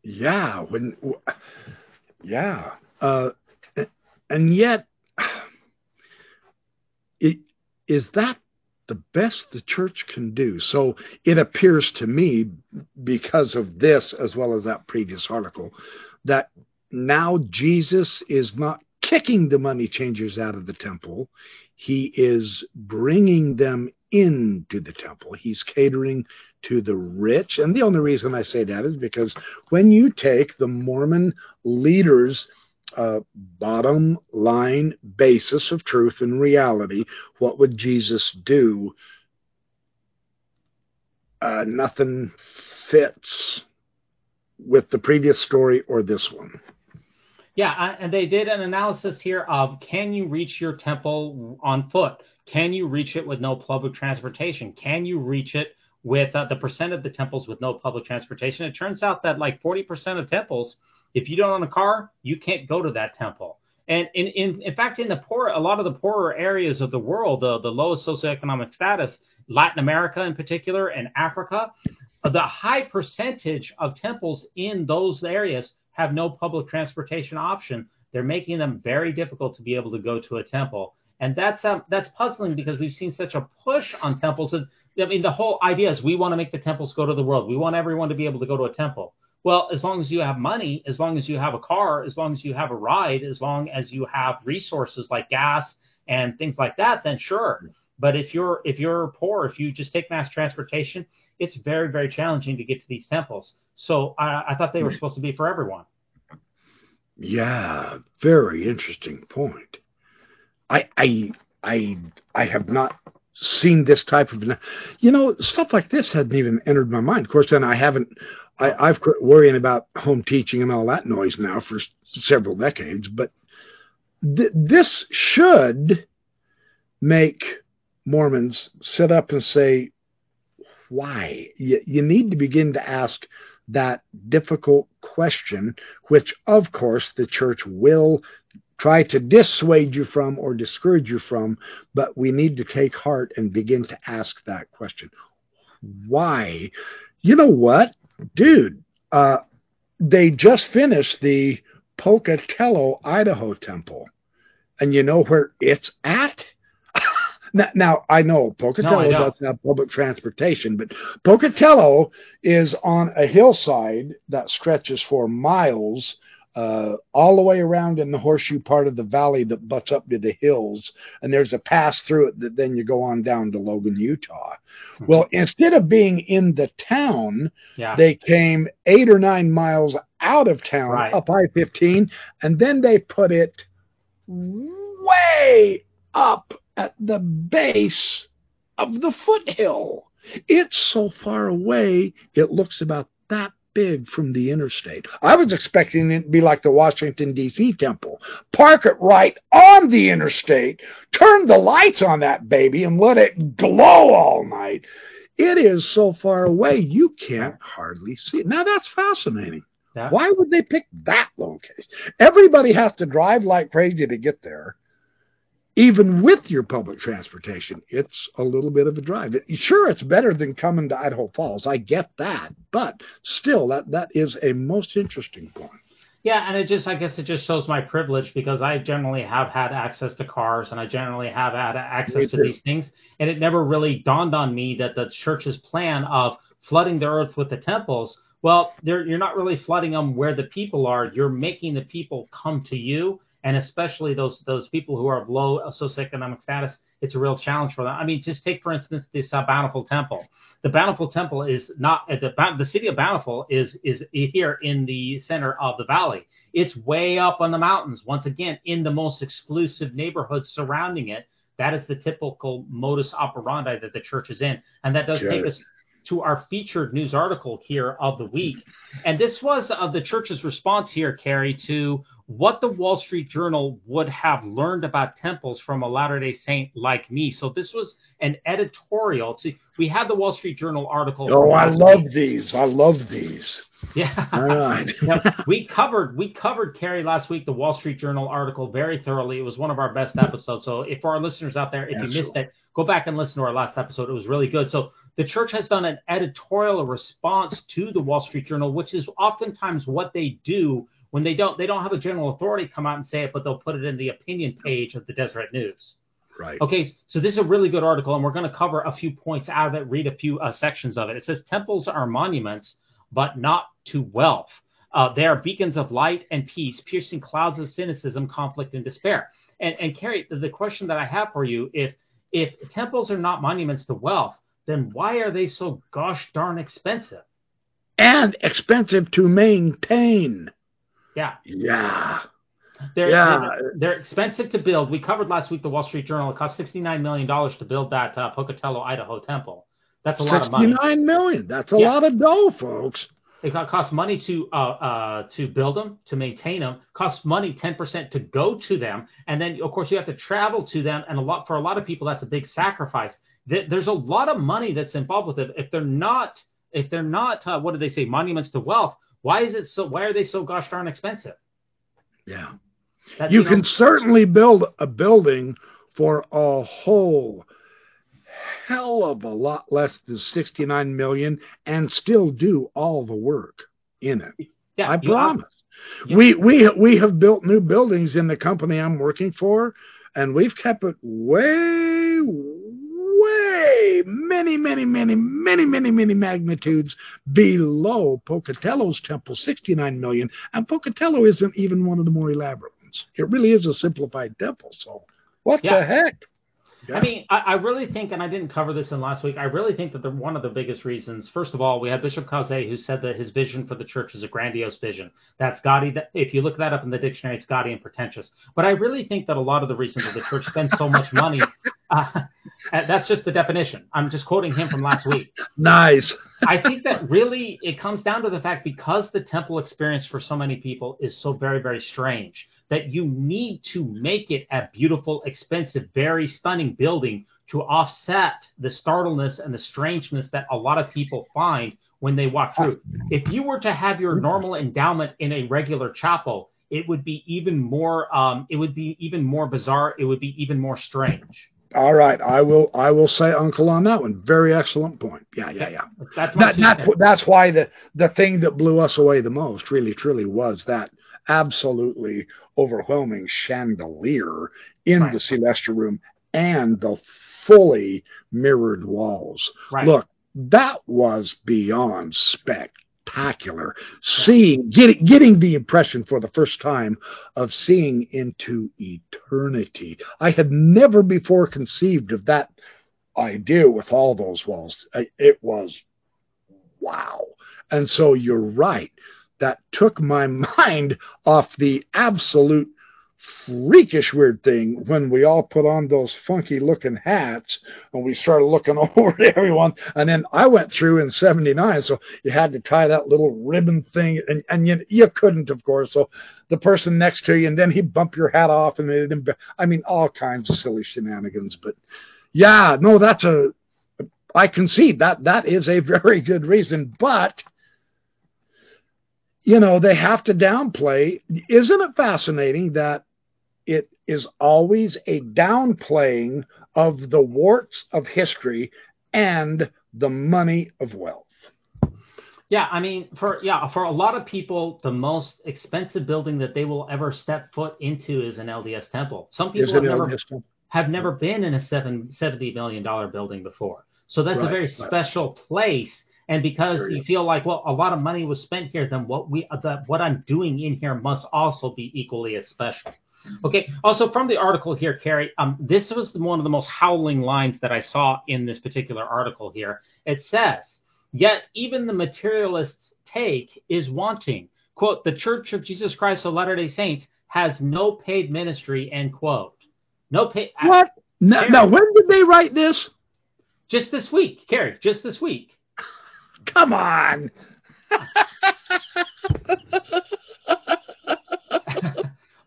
Speaker 3: Yeah, when yeah. Uh, and yet it, is that the best the church can do. So it appears to me, because of this as well as that previous article, that now Jesus is not kicking the money changers out of the temple. He is bringing them into the temple. He's catering to the rich. And the only reason I say that is because when you take the Mormon leaders' uh, bottom line basis of truth and reality. What would Jesus do? Uh, nothing fits with the previous story or this one.
Speaker 2: Yeah, and they did an analysis here of can you reach your temple on foot? Can you reach it with no public transportation? Can you reach it with uh, the percent of the temples with no public transportation? It turns out that like 40% of temples if you don't own a car, you can't go to that temple. And in, in, in fact, in the poor, a lot of the poorer areas of the world, the, the lowest socioeconomic status, Latin America in particular, and Africa, the high percentage of temples in those areas have no public transportation option. They're making them very difficult to be able to go to a temple. And that's um, that's puzzling because we've seen such a push on temples. I mean, the whole idea is we want to make the temples go to the world. We want everyone to be able to go to a temple. Well, as long as you have money, as long as you have a car, as long as you have a ride, as long as you have resources like gas and things like that, then sure. But if you're if you're poor, if you just take mass transportation, it's very very challenging to get to these temples. So I, I thought they were supposed to be for everyone.
Speaker 3: Yeah, very interesting point. I I I I have not seen this type of, you know, stuff like this hadn't even entered my mind. Of course, then I haven't. I, I've quit worrying about home teaching and all that noise now for several decades, but th- this should make Mormons sit up and say, why? You, you need to begin to ask that difficult question, which of course the church will try to dissuade you from or discourage you from, but we need to take heart and begin to ask that question. Why? You know what? Dude, uh, they just finished the Pocatello, Idaho temple. And you know where it's at? Now, now, I know Pocatello no, I doesn't have public transportation, but Pocatello is on a hillside that stretches for miles uh, all the way around in the horseshoe part of the valley that butts up to the hills, and there's a pass through it that then you go on down to Logan, Utah. Mm-hmm. Well, instead of being in the town, yeah. they came eight or nine miles out of town right. up I 15, and then they put it way up at the base of the foothill. It's so far away, it looks about that big from the interstate. I was expecting it to be like the Washington, D.C. temple. Park it right on the interstate, turn the lights on that baby, and let it glow all night. It is so far away, you can't hardly see it. Now, that's fascinating. Yeah. Why would they pick that location? Everybody has to drive like crazy to get there even with your public transportation, it's a little bit of a drive. It, sure, it's better than coming to Idaho Falls. I get that, but still, that that is a most interesting point.
Speaker 2: Yeah, and it just, I guess, it just shows my privilege because I generally have had access to cars and I generally have had access to these things, and it never really dawned on me that the church's plan of flooding the earth with the temples. Well, you're not really flooding them where the people are. You're making the people come to you and especially those those people who are of low socioeconomic status, it's a real challenge for them. I mean, just take for instance this uh, Bountiful Temple. The Bountiful Temple is not uh, the the city of Bountiful is is here in the center of the valley. It's way up on the mountains. Once again, in the most exclusive neighborhoods surrounding it. That is the typical modus operandi that the church is in, and that does sure. take us to our featured news article here of the week. And this was uh, the church's response here, Kerry, to what the Wall Street Journal would have learned about temples from a Latter day Saint like me. So this was an editorial. See, we had the Wall Street Journal article.
Speaker 3: Oh, I love week. these. I love these.
Speaker 2: Yeah. All right. we covered we covered Kerry last week the Wall Street Journal article very thoroughly. It was one of our best episodes. So if for our listeners out there, if Absolutely. you missed it, go back and listen to our last episode. It was really good. So the church has done an editorial response to the Wall Street Journal, which is oftentimes what they do when they don't they don't have a general authority come out and say it, but they'll put it in the opinion page of the Deseret News.
Speaker 3: Right.
Speaker 2: Okay, so this is a really good article, and we're going to cover a few points out of it, read a few uh, sections of it. It says temples are monuments, but not to wealth. Uh, they are beacons of light and peace, piercing clouds of cynicism, conflict, and despair. And, and Carrie, the, the question that I have for you, if if temples are not monuments to wealth, then why are they so gosh darn expensive?
Speaker 3: And expensive to maintain.
Speaker 2: Yeah.
Speaker 3: Yeah.
Speaker 2: They're, yeah. They're, they're, expensive to build. We covered last week the Wall Street Journal. It cost $69 million to build that uh, Pocatello, Idaho temple. That's a lot of money.
Speaker 3: 69 million. That's a yeah. lot of dough, folks.
Speaker 2: It costs money to uh, uh, to build them, to maintain them. Costs money, ten percent to go to them, and then of course you have to travel to them. And a lot for a lot of people, that's a big sacrifice. There's a lot of money that's involved with it. If they're not, if they're not, uh, what do they say, monuments to wealth? Why is it so? Why are they so gosh darn expensive?
Speaker 3: Yeah, That's, you, you know, can certainly build a building for a whole hell of a lot less than 69 million and still do all the work in it. Yeah, I promise. Have, we we we have built new buildings in the company I'm working for, and we've kept it way way many, many, many, many, many, many magnitudes below Pocatello's temple, 69 million. And Pocatello isn't even one of the more elaborate ones. It really is a simplified temple. So what yeah. the heck?
Speaker 2: Yeah. I mean, I, I, really think, and I didn't cover this in last week. I really think that the, one of the biggest reasons, first of all, we have Bishop Caussé who said that his vision for the church is a grandiose vision. That's gaudy. That, if you look that up in the dictionary, it's gaudy and pretentious. But I really think that a lot of the reasons that the church spends so much money, uh, that's just the definition. I'm just quoting him from last week.
Speaker 3: nice.
Speaker 2: I think that really it comes down to the fact because the temple experience for so many people is so very, very strange that you need to make it a beautiful, expensive, very stunning building to offset the startleness and the strangeness that a lot of people find when they walk through. If you were to have your normal endowment in a regular chapel, it would be even more um, it would be even more bizarre. It would be even more strange.
Speaker 3: All right, I will. I will say, Uncle, on that one. Very excellent point. Yeah, yeah, yeah.
Speaker 2: That's
Speaker 3: that, that, that's why the the thing that blew us away the most, really, truly, was that absolutely overwhelming chandelier in right. the celestial room and the fully mirrored walls.
Speaker 2: Right.
Speaker 3: Look, that was beyond spectacular. Seeing, getting, getting the impression for the first time of seeing into eternity. I had never before conceived of that idea with all those walls. It was wow. And so you're right. That took my mind off the absolute freakish weird thing when we all put on those funky looking hats and we started looking over at everyone. And then I went through in 79, so you had to tie that little ribbon thing, and, and you, you couldn't, of course. So the person next to you, and then he'd bump your hat off, and then, I mean, all kinds of silly shenanigans. But yeah, no, that's a, I concede that that is a very good reason, but you know, they have to downplay. Isn't it fascinating that it is always a downplaying of the warts of history and the money of wealth.
Speaker 2: Yeah, I mean, for yeah, for a lot of people, the most expensive building that they will ever step foot into is an LDS temple. Some people have never, have never been in a seven, $70 million building before. So that's right, a very right. special place. And because you feel like, well, a lot of money was spent here, then what we the, what I'm doing in here must also be equally as special. Okay. Also, from the article here, Kerry, um, this was one of the most howling lines that I saw in this particular article here. It says, "Yet even the materialist's take is wanting." "Quote: The Church of Jesus Christ of Latter-day Saints has no paid ministry." End quote. No paid.
Speaker 3: What? No, now, when did they write this?
Speaker 2: Just this week, Kerry. Just this week.
Speaker 3: Come on.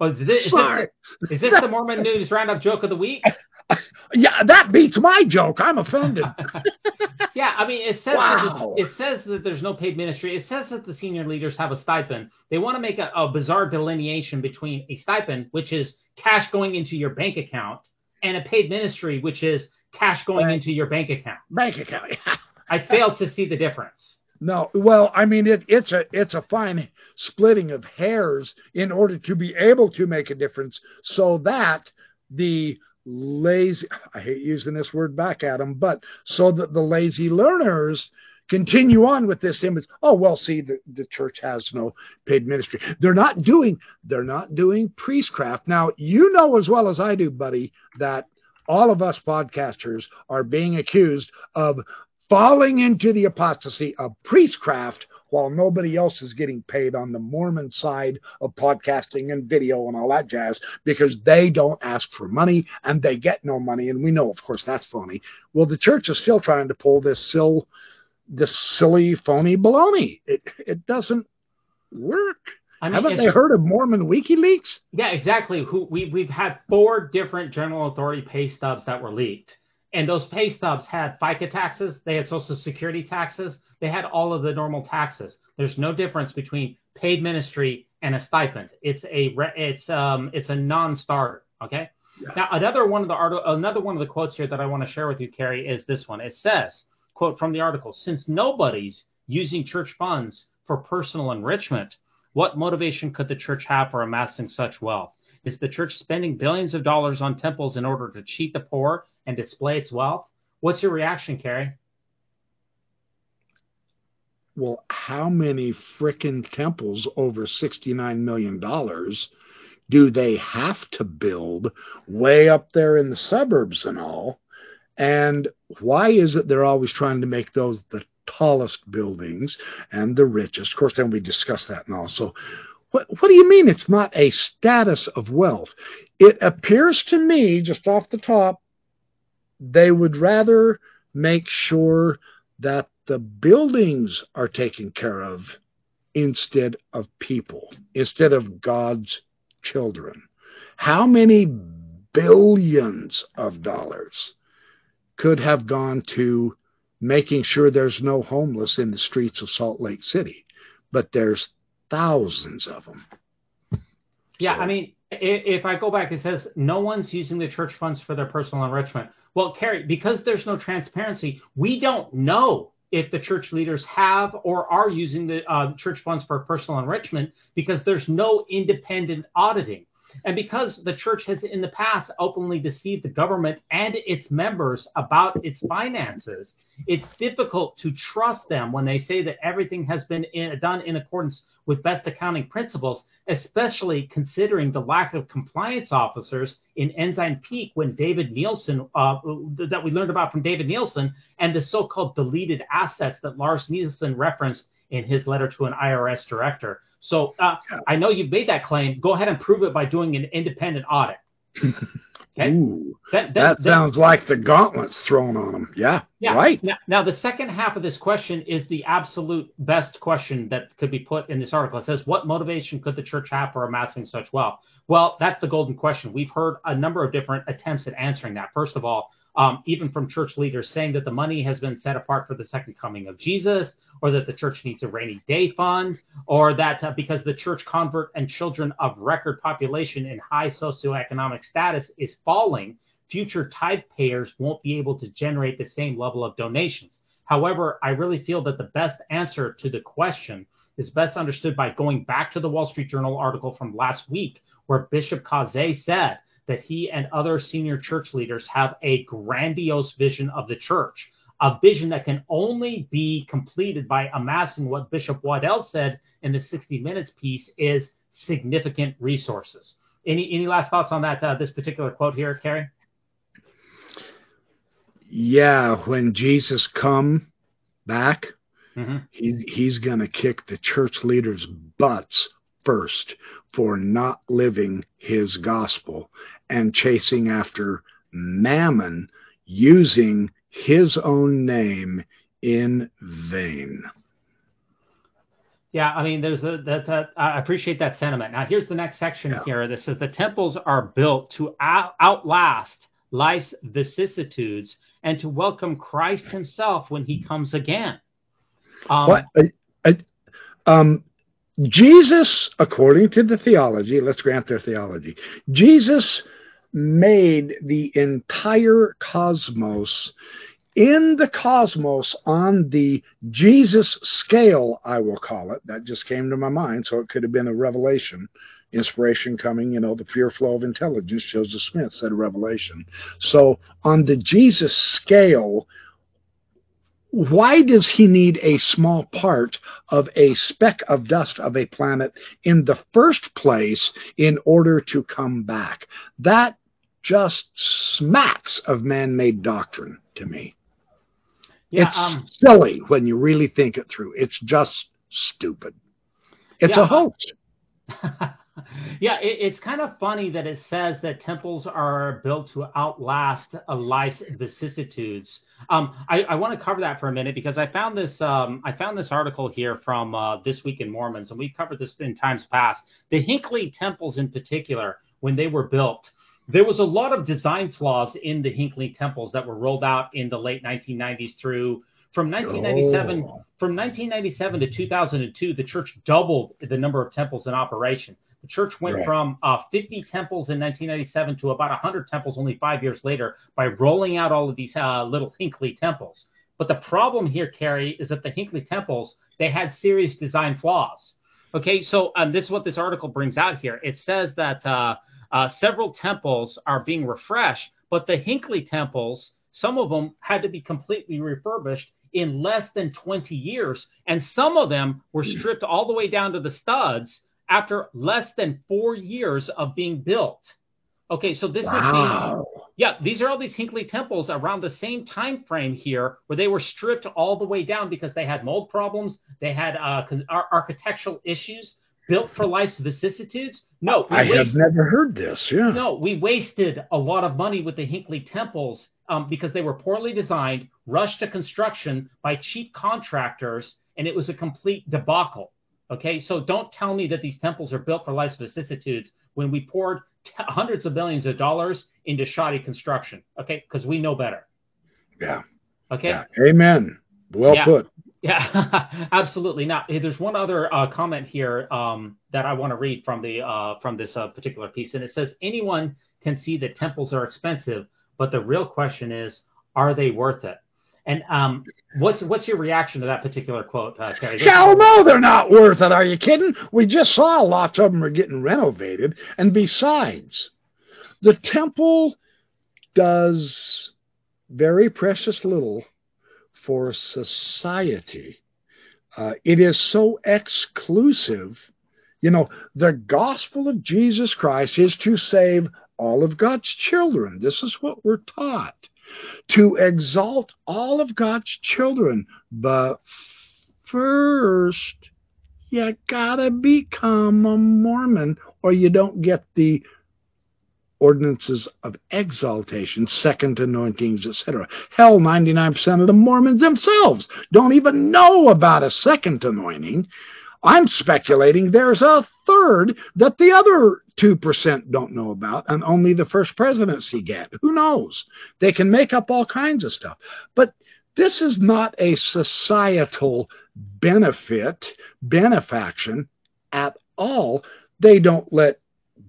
Speaker 2: Oh, is this, Sorry. Is this, is this the Mormon News Roundup joke of the week?
Speaker 3: Yeah, that beats my joke. I'm offended.
Speaker 2: yeah, I mean, it says wow. it says that there's no paid ministry. It says that the senior leaders have a stipend. They want to make a, a bizarre delineation between a stipend, which is cash going into your bank account, and a paid ministry, which is cash going right. into your bank account.
Speaker 3: Bank account. Yeah.
Speaker 2: I failed to see the difference.
Speaker 3: No, well, I mean it, it's a it's a fine splitting of hairs in order to be able to make a difference, so that the lazy I hate using this word back at them, but so that the lazy learners continue on with this image. Oh well, see the, the church has no paid ministry. They're not doing they're not doing priestcraft. Now you know as well as I do, buddy, that all of us podcasters are being accused of falling into the apostasy of priestcraft while nobody else is getting paid on the Mormon side of podcasting and video and all that jazz because they don't ask for money and they get no money. And we know, of course, that's phony. Well, the church is still trying to pull this sill, this silly, phony baloney. It, it doesn't work. I mean, Haven't they heard of Mormon WikiLeaks?
Speaker 2: Yeah, exactly. Who we we've had four different general authority pay stubs that were leaked and those pay stubs had FICA taxes, they had Social Security taxes, they had all of the normal taxes. There's no difference between paid ministry and a stipend. It's a it's um it's a non-starter. Okay. Yeah. Now another one of the art- another one of the quotes here that I want to share with you, Kerry, is this one. It says, quote from the article: Since nobody's using church funds for personal enrichment, what motivation could the church have for amassing such wealth? Is the church spending billions of dollars on temples in order to cheat the poor and display its wealth. What's your reaction, Kerry?
Speaker 3: Well, how many frickin' temples over $69 million do they have to build way up there in the suburbs and all? And why is it they're always trying to make those the tallest buildings and the richest? Of course, then we discuss that and all. So, what, what do you mean it's not a status of wealth? It appears to me, just off the top, they would rather make sure that the buildings are taken care of instead of people, instead of God's children. How many billions of dollars could have gone to making sure there's no homeless in the streets of Salt Lake City? But there's thousands of them.
Speaker 2: Yeah, so. I mean, if I go back, it says no one's using the church funds for their personal enrichment. Well, Kerry, because there's no transparency, we don't know if the church leaders have or are using the uh, church funds for personal enrichment because there's no independent auditing. And because the church has in the past openly deceived the government and its members about its finances, it's difficult to trust them when they say that everything has been in, done in accordance with best accounting principles, especially considering the lack of compliance officers in Ensign Peak when David Nielsen, uh, that we learned about from David Nielsen, and the so called deleted assets that Lars Nielsen referenced in his letter to an IRS director. So uh, I know you've made that claim. Go ahead and prove it by doing an independent audit.
Speaker 3: Okay? Ooh, that, that, that sounds that, like the gauntlets thrown on them. Yeah, yeah. right.
Speaker 2: Now, now, the second half of this question is the absolute best question that could be put in this article. It says, What motivation could the church have for amassing such wealth? Well, that's the golden question. We've heard a number of different attempts at answering that. First of all, um, even from church leaders saying that the money has been set apart for the second coming of Jesus, or that the church needs a rainy day fund, or that uh, because the church convert and children of record population in high socioeconomic status is falling, future tithe payers won't be able to generate the same level of donations. However, I really feel that the best answer to the question is best understood by going back to the Wall Street Journal article from last week, where Bishop Caussé said that he and other senior church leaders have a grandiose vision of the church, a vision that can only be completed by amassing what Bishop Waddell said in the 60 Minutes piece is significant resources. Any any last thoughts on that? Uh, this particular quote here, Kerry?
Speaker 3: Yeah, when Jesus come back, mm-hmm. he, he's going to kick the church leaders' butts first for not living his gospel and chasing after mammon using his own name in vain.
Speaker 2: Yeah, I mean, there's a that, that I appreciate that sentiment. Now, here's the next section yeah. here. This says the temples are built to out, outlast life's vicissitudes and to welcome Christ Himself when He comes again.
Speaker 3: Um, what? um, Jesus, according to the theology, let's grant their theology, Jesus made the entire cosmos in the cosmos on the Jesus scale, I will call it. That just came to my mind, so it could have been a revelation, inspiration coming. You know, the pure flow of intelligence. Joseph Smith said revelation. So on the Jesus scale, why does he need a small part of a speck of dust of a planet in the first place in order to come back? That just smacks of man made doctrine to me. Yeah, it's um, silly when you really think it through. It's just stupid. It's yeah, a hoax.
Speaker 2: yeah, it, it's kind of funny that it says that temples are built to outlast a life's vicissitudes. Um, I, I want to cover that for a minute because I found this um, I found this article here from uh, this week in Mormons, and we've covered this in times past. The Hinckley temples, in particular, when they were built, there was a lot of design flaws in the Hinckley temples that were rolled out in the late 1990s through from 1997 oh. from 1997 to 2002 the church doubled the number of temples in operation the church went right. from uh, 50 temples in 1997 to about 100 temples only five years later by rolling out all of these uh, little Hinckley temples. But the problem here, Kerry, is that the Hinckley temples they had serious design flaws. Okay, so um, this is what this article brings out here. It says that uh, uh, several temples are being refreshed, but the Hinckley temples, some of them had to be completely refurbished in less than 20 years, and some of them were stripped all the way down to the studs after less than four years of being built. Okay, so this wow. is the, yeah, these are all these Hinckley temples around the same time frame here, where they were stripped all the way down because they had mold problems, they had uh, architectural issues. built for life's vicissitudes? No,
Speaker 3: I wasted, have never heard this. Yeah.
Speaker 2: No, we wasted a lot of money with the Hinckley temples um, because they were poorly designed, rushed to construction by cheap contractors, and it was a complete debacle. Okay, so don't tell me that these temples are built for life's vicissitudes when we poured t- hundreds of billions of dollars into shoddy construction. Okay, because we know better.
Speaker 3: Yeah.
Speaker 2: Okay. Yeah.
Speaker 3: Amen. Well
Speaker 2: yeah.
Speaker 3: put.
Speaker 2: Yeah, absolutely. Now, there's one other uh, comment here um, that I want to read from the uh, from this uh, particular piece, and it says anyone can see that temples are expensive, but the real question is, are they worth it? And um, what's what's your reaction to that particular quote, uh, Terry?
Speaker 3: Hell no, they're not worth it. Are you kidding? We just saw lots of them are getting renovated, and besides, the temple does very precious little for society. Uh, it is so exclusive. You know, the gospel of Jesus Christ is to save all of God's children. This is what we're taught to exalt all of God's children. But first, you gotta become a Mormon or you don't get the ordinances of exaltation, second anointings, etc. Hell, 99% of the Mormons themselves don't even know about a second anointing. I'm speculating there's a third that the other 2% don't know about, and only the first presidency get. Who knows? They can make up all kinds of stuff. But this is not a societal benefit, benefaction at all. They don't let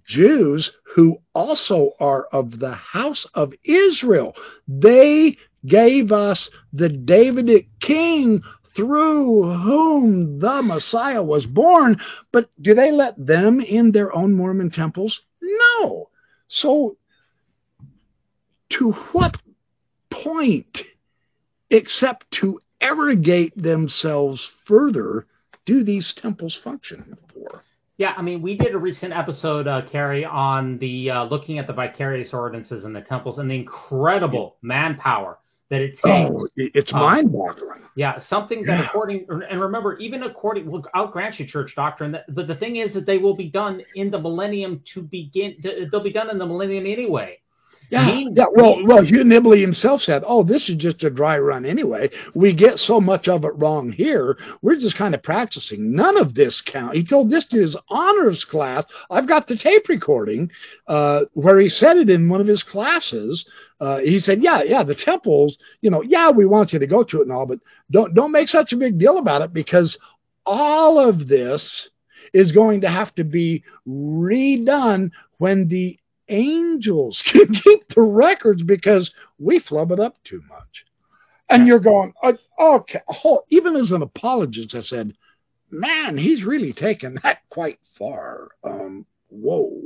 Speaker 3: Jews who also are of the house of Israel. They gave us the Davidic king through whom the Messiah was born. But do they let them in their own Mormon temples? No. So, to what point, except to arrogate themselves further, do these temples function for?
Speaker 2: Yeah, I mean, we did a recent episode, uh, Kerry, on the uh, looking at the vicarious ordinances in the temples and the incredible manpower that it takes. Oh,
Speaker 3: it's um, mind-boggling.
Speaker 2: Yeah, something that yeah. according and remember, even according, well, I'll grant you church doctrine, that, but the thing is that they will be done in the millennium to begin. They'll be done in the millennium anyway.
Speaker 3: Yeah, yeah. Well, well, Hugh Nibley himself said, "Oh, this is just a dry run anyway. We get so much of it wrong here. We're just kind of practicing. None of this count." He told this to his honors class. I've got the tape recording uh, where he said it in one of his classes. Uh, he said, "Yeah, yeah, the temples. You know, yeah, we want you to go to it and all, but don't don't make such a big deal about it because all of this." Is going to have to be redone when the angels can keep the records because we flub it up too much. And you're going, uh, okay, even as an apologist, I said, man, he's really taken that quite far. Um, whoa.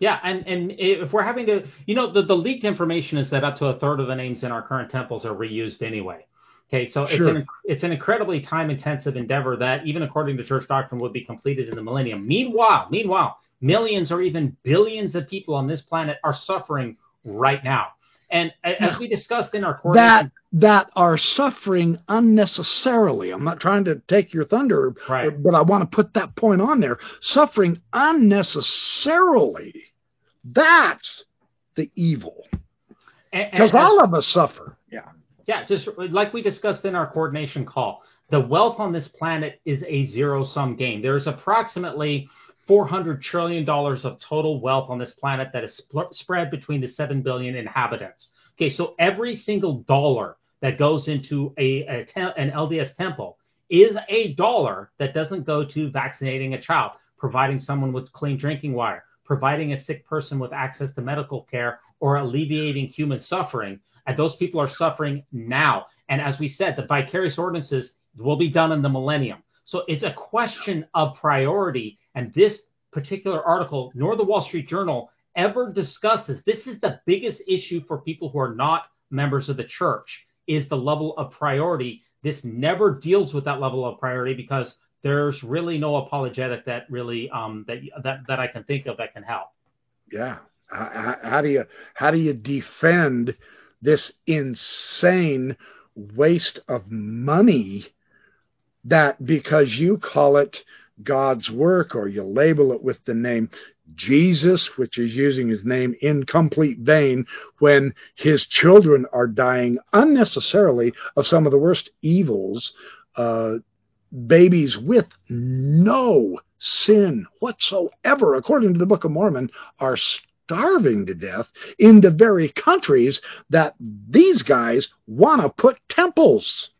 Speaker 2: Yeah, and, and if we're having to, you know, the, the leaked information is that up to a third of the names in our current temples are reused anyway. Okay, so sure. it's an it's an incredibly time intensive endeavor that even according to church doctrine would be completed in the millennium. Meanwhile, meanwhile, millions or even billions of people on this planet are suffering right now. And as we discussed in our
Speaker 3: that that are suffering unnecessarily. I'm not trying to take your thunder, right. but I want to put that point on there. Suffering unnecessarily. That's the evil. Because all of us suffer. Yeah.
Speaker 2: Yeah, just like we discussed in our coordination call, the wealth on this planet is a zero sum game. There's approximately $400 trillion of total wealth on this planet that is sp- spread between the 7 billion inhabitants. Okay, so every single dollar that goes into a, a te- an LDS temple is a dollar that doesn't go to vaccinating a child, providing someone with clean drinking water, providing a sick person with access to medical care, or alleviating human suffering. And those people are suffering now. And as we said, the vicarious ordinances will be done in the millennium. So it's a question of priority and this particular article, nor the Wall Street Journal, ever discusses this is the biggest issue for people who are not members of the church is the level of priority. This never deals with that level of priority because there's really no apologetic that really um, that that that I can think of that can help.
Speaker 3: Yeah, how, how do you how do you defend this insane waste of money that because you call it God's work or you label it with the name Jesus, which is using his name in complete vain when his children are dying unnecessarily of some of the worst evils, uh, babies with no sin whatsoever, according to the Book of Mormon, are starving to death in the very countries that these guys want to put temples.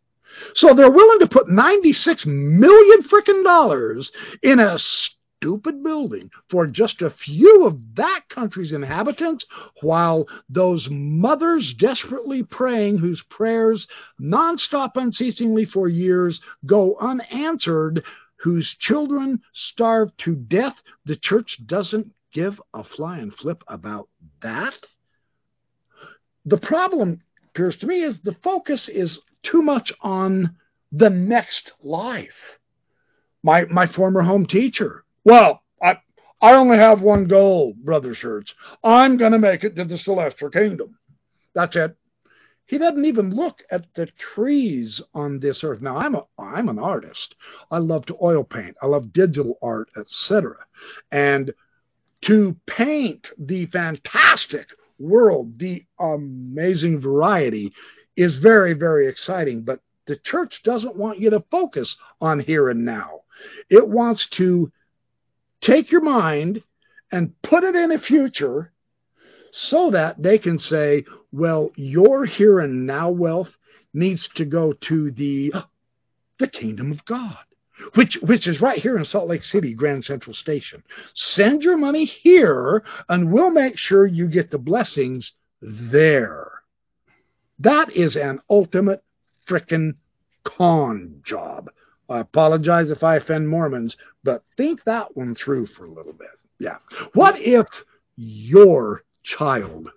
Speaker 3: So they're willing to put 96 million frickin' dollars in a stupid building for just a few of that country's inhabitants, while those mothers desperately praying, whose prayers nonstop unceasingly for years go unanswered, whose children starve to death, the church doesn't give a flying flip about that. The problem appears to me is the focus is too much on the next life. My my former home teacher. Well, I I only have one goal, brother Shirts. I'm going to make it to the celestial kingdom. That's it. He doesn't even look at the trees on this earth. Now I'm a I'm an artist. I love to oil paint. I love digital art, etc. And to paint the fantastic world, the amazing variety is very, very exciting. But the church doesn't want you to focus on here and now. It wants to take your mind and put it in a future so that they can say, well, your here and now wealth needs to go to the the kingdom of God which which is right here in Salt Lake City, Grand Central Station. Send your money here, and we'll make sure you get the blessings there. That is an ultimate frickin' con job. I apologize if I offend Mormons, but think that one through for a little bit. Yeah. What if your child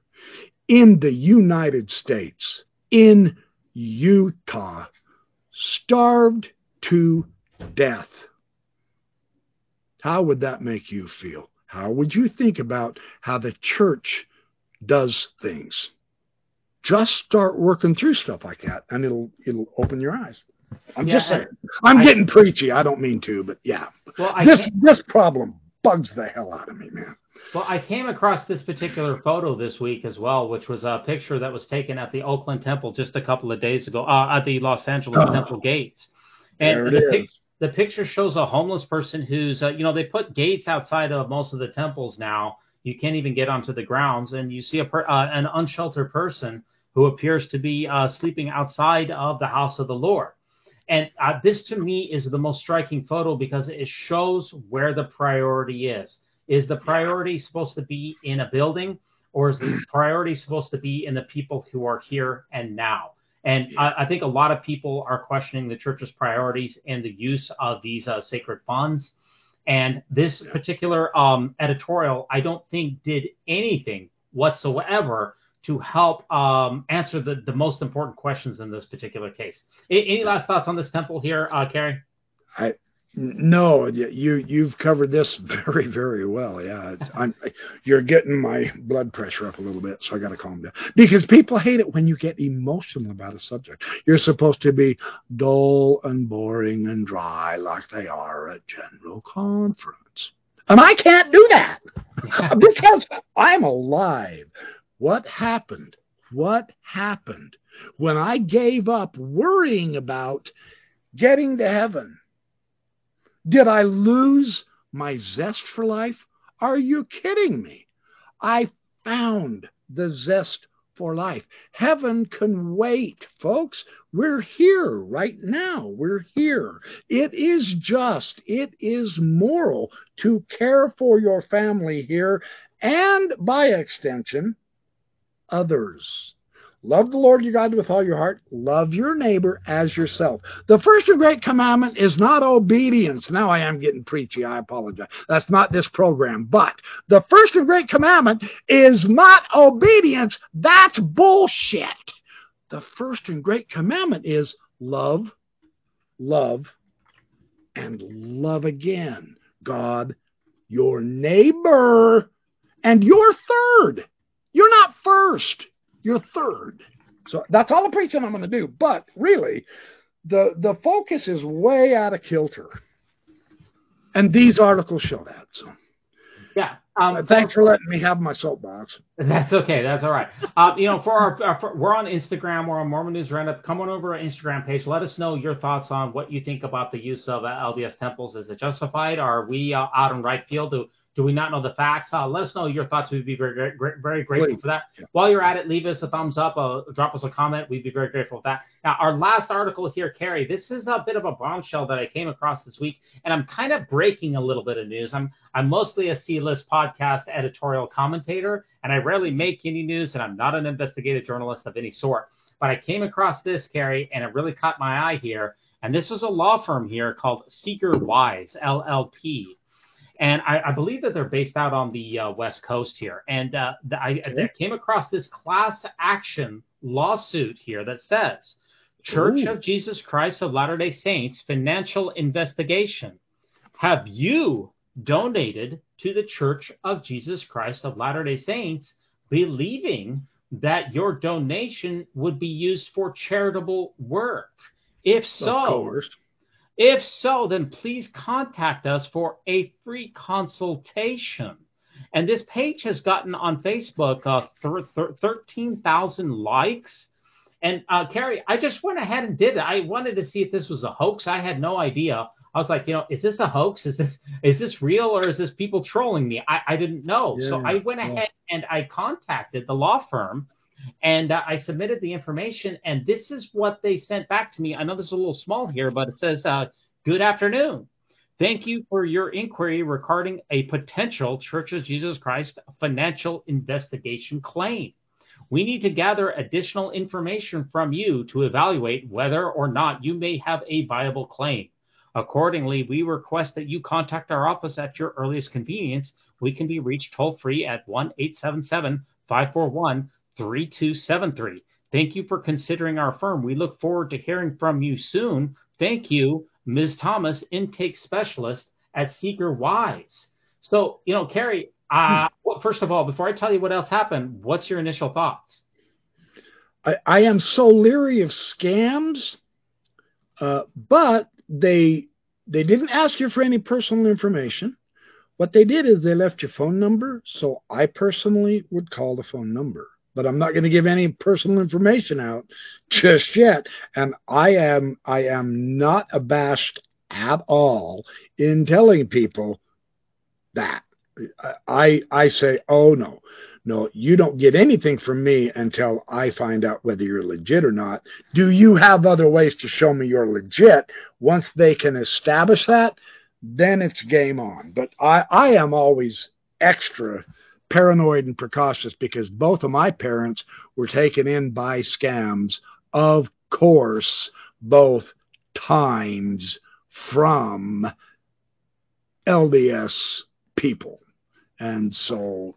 Speaker 3: in the United States, in Utah, starved to death. How would that make you feel? How would you think about how the church does things? Just start working through stuff like that, and it'll it'll open your eyes. I'm yeah, just saying. I'm I, getting preachy. I don't mean to, but yeah. Well, this this problem bugs the hell out of me, man.
Speaker 2: Well, I came across this particular photo this week as well, which was a picture that was taken at the Oakland Temple just a couple of days ago, uh, at the Los Angeles oh, Temple gates. And the, pic- the picture shows a homeless person who's, uh, you know, they put gates outside of most of the temples now. You can't even get onto the grounds, and you see a per, uh, an unsheltered person who appears to be uh, sleeping outside of the house of the Lord. And uh, this to me is the most striking photo because it shows where the priority is. Is the priority supposed to be in a building, or is the priority supposed to be in the people who are here and now? And I, I, think a lot of people are questioning the church's priorities and the use of these uh, sacred funds. And this particular um, editorial, I don't think did anything whatsoever to help um, answer the, the most important questions in this particular case. Any last thoughts on this temple here, uh, Kerry?
Speaker 3: I, no, you you've covered this very very well. Yeah, I'm, you're getting my blood pressure up a little bit, so I got to calm down because people hate it when you get emotional about a subject. You're supposed to be dull and boring and dry like they are at general conference, and I can't do that because I'm alive. What happened? What happened when I gave up worrying about getting to heaven? Did I lose my zest for life? Are you kidding me? I found the zest for life. Heaven can wait, folks. We're here right now. We're here. It is just, it is moral to care for your family here and by extension, others. Love the Lord your God with all your heart. Love your neighbor as yourself. The first and great commandment is not obedience. Now I am getting preachy. I apologize. That's not this program. But the first and great commandment is not obedience. That's bullshit. The first and great commandment is love, love, and love again. God, your neighbor, and your third. You're not first you're third. So that's all the preaching I'm going to do. But really, the the focus is way out of kilter. And these articles show that. So.
Speaker 2: Yeah.
Speaker 3: Um, uh, thanks for letting me have my soapbox.
Speaker 2: That's okay. That's all right. Uh, you know, for our, our for, we're on Instagram. We're on Mormon News Roundup. Come on over our Instagram page. Let us know your thoughts on what you think about the use of uh, LDS temples. Is it justified? Are we uh, out in right field? Do do we not know the facts? Uh, let us know your thoughts. We'd be very, very, very grateful Please. for that. Yeah. While you're at it, leave us a thumbs up, uh, drop us a comment. We'd be very grateful for that. Now, our last article here, Kerry, this is a bit of a bombshell that I came across this week, and I'm kind of breaking a little bit of news. I'm I'm mostly a C-list podcast editorial commentator, and I rarely make any news, and I'm not an investigative journalist of any sort. But I came across this, Kerry, and it really caught my eye here. And this was a law firm here called Seeker Wise LLP and I, I, believe that they're based out on the uh, West Coast here. And uh, the, I, I, came across this class action lawsuit here that says Church Ooh. of Jesus Christ of Latter day Saints financial investigation. Have you donated to the Church of Jesus Christ of Latter day Saints believing that your donation would be used for charitable work? If so, if so, then please contact us for a free consultation. And this page has gotten on Facebook uh, th- th- 13,000 likes. And uh, Kerry, I just went ahead and did it. I wanted to see if this was a hoax. I had no idea. I was like, you know, is this a hoax? Is this is this real or is this people trolling me? I, I didn't know. Yeah, so I went yeah. ahead and I contacted the law firm and uh, I submitted the information, and this is what they sent back to me. I know this is a little small here, but it says, uh, Good afternoon. Thank you for your inquiry regarding a potential Church of Jesus Christ financial investigation claim. We need to gather additional information from you to evaluate whether or not you may have a viable claim. Accordingly, we request that you contact our office at your earliest convenience. We can be reached toll free at 1 877 541 3273. Thank you for considering our firm. We look forward to hearing from you soon. Thank you, Ms. Thomas, intake specialist at Seeker Wise. So, you know, Kerry, uh, well, first of all, before I tell you what else happened, what's your initial thoughts?
Speaker 3: I, I am so leery of scams, uh, but they they didn't ask you for any personal information. What they did is they left your phone number, so I personally would call the phone number but I'm not going to give any personal information out just yet. And I am I am not abashed at all in telling people that. I I say, oh no, no, you don't get anything from me until I find out whether you're legit or not. Do you have other ways to show me you're legit? Once they can establish that, then it's game on. But I, I am always extra paranoid and precautious because both of my parents were taken in by scams, of course, both times from LDS people. And so,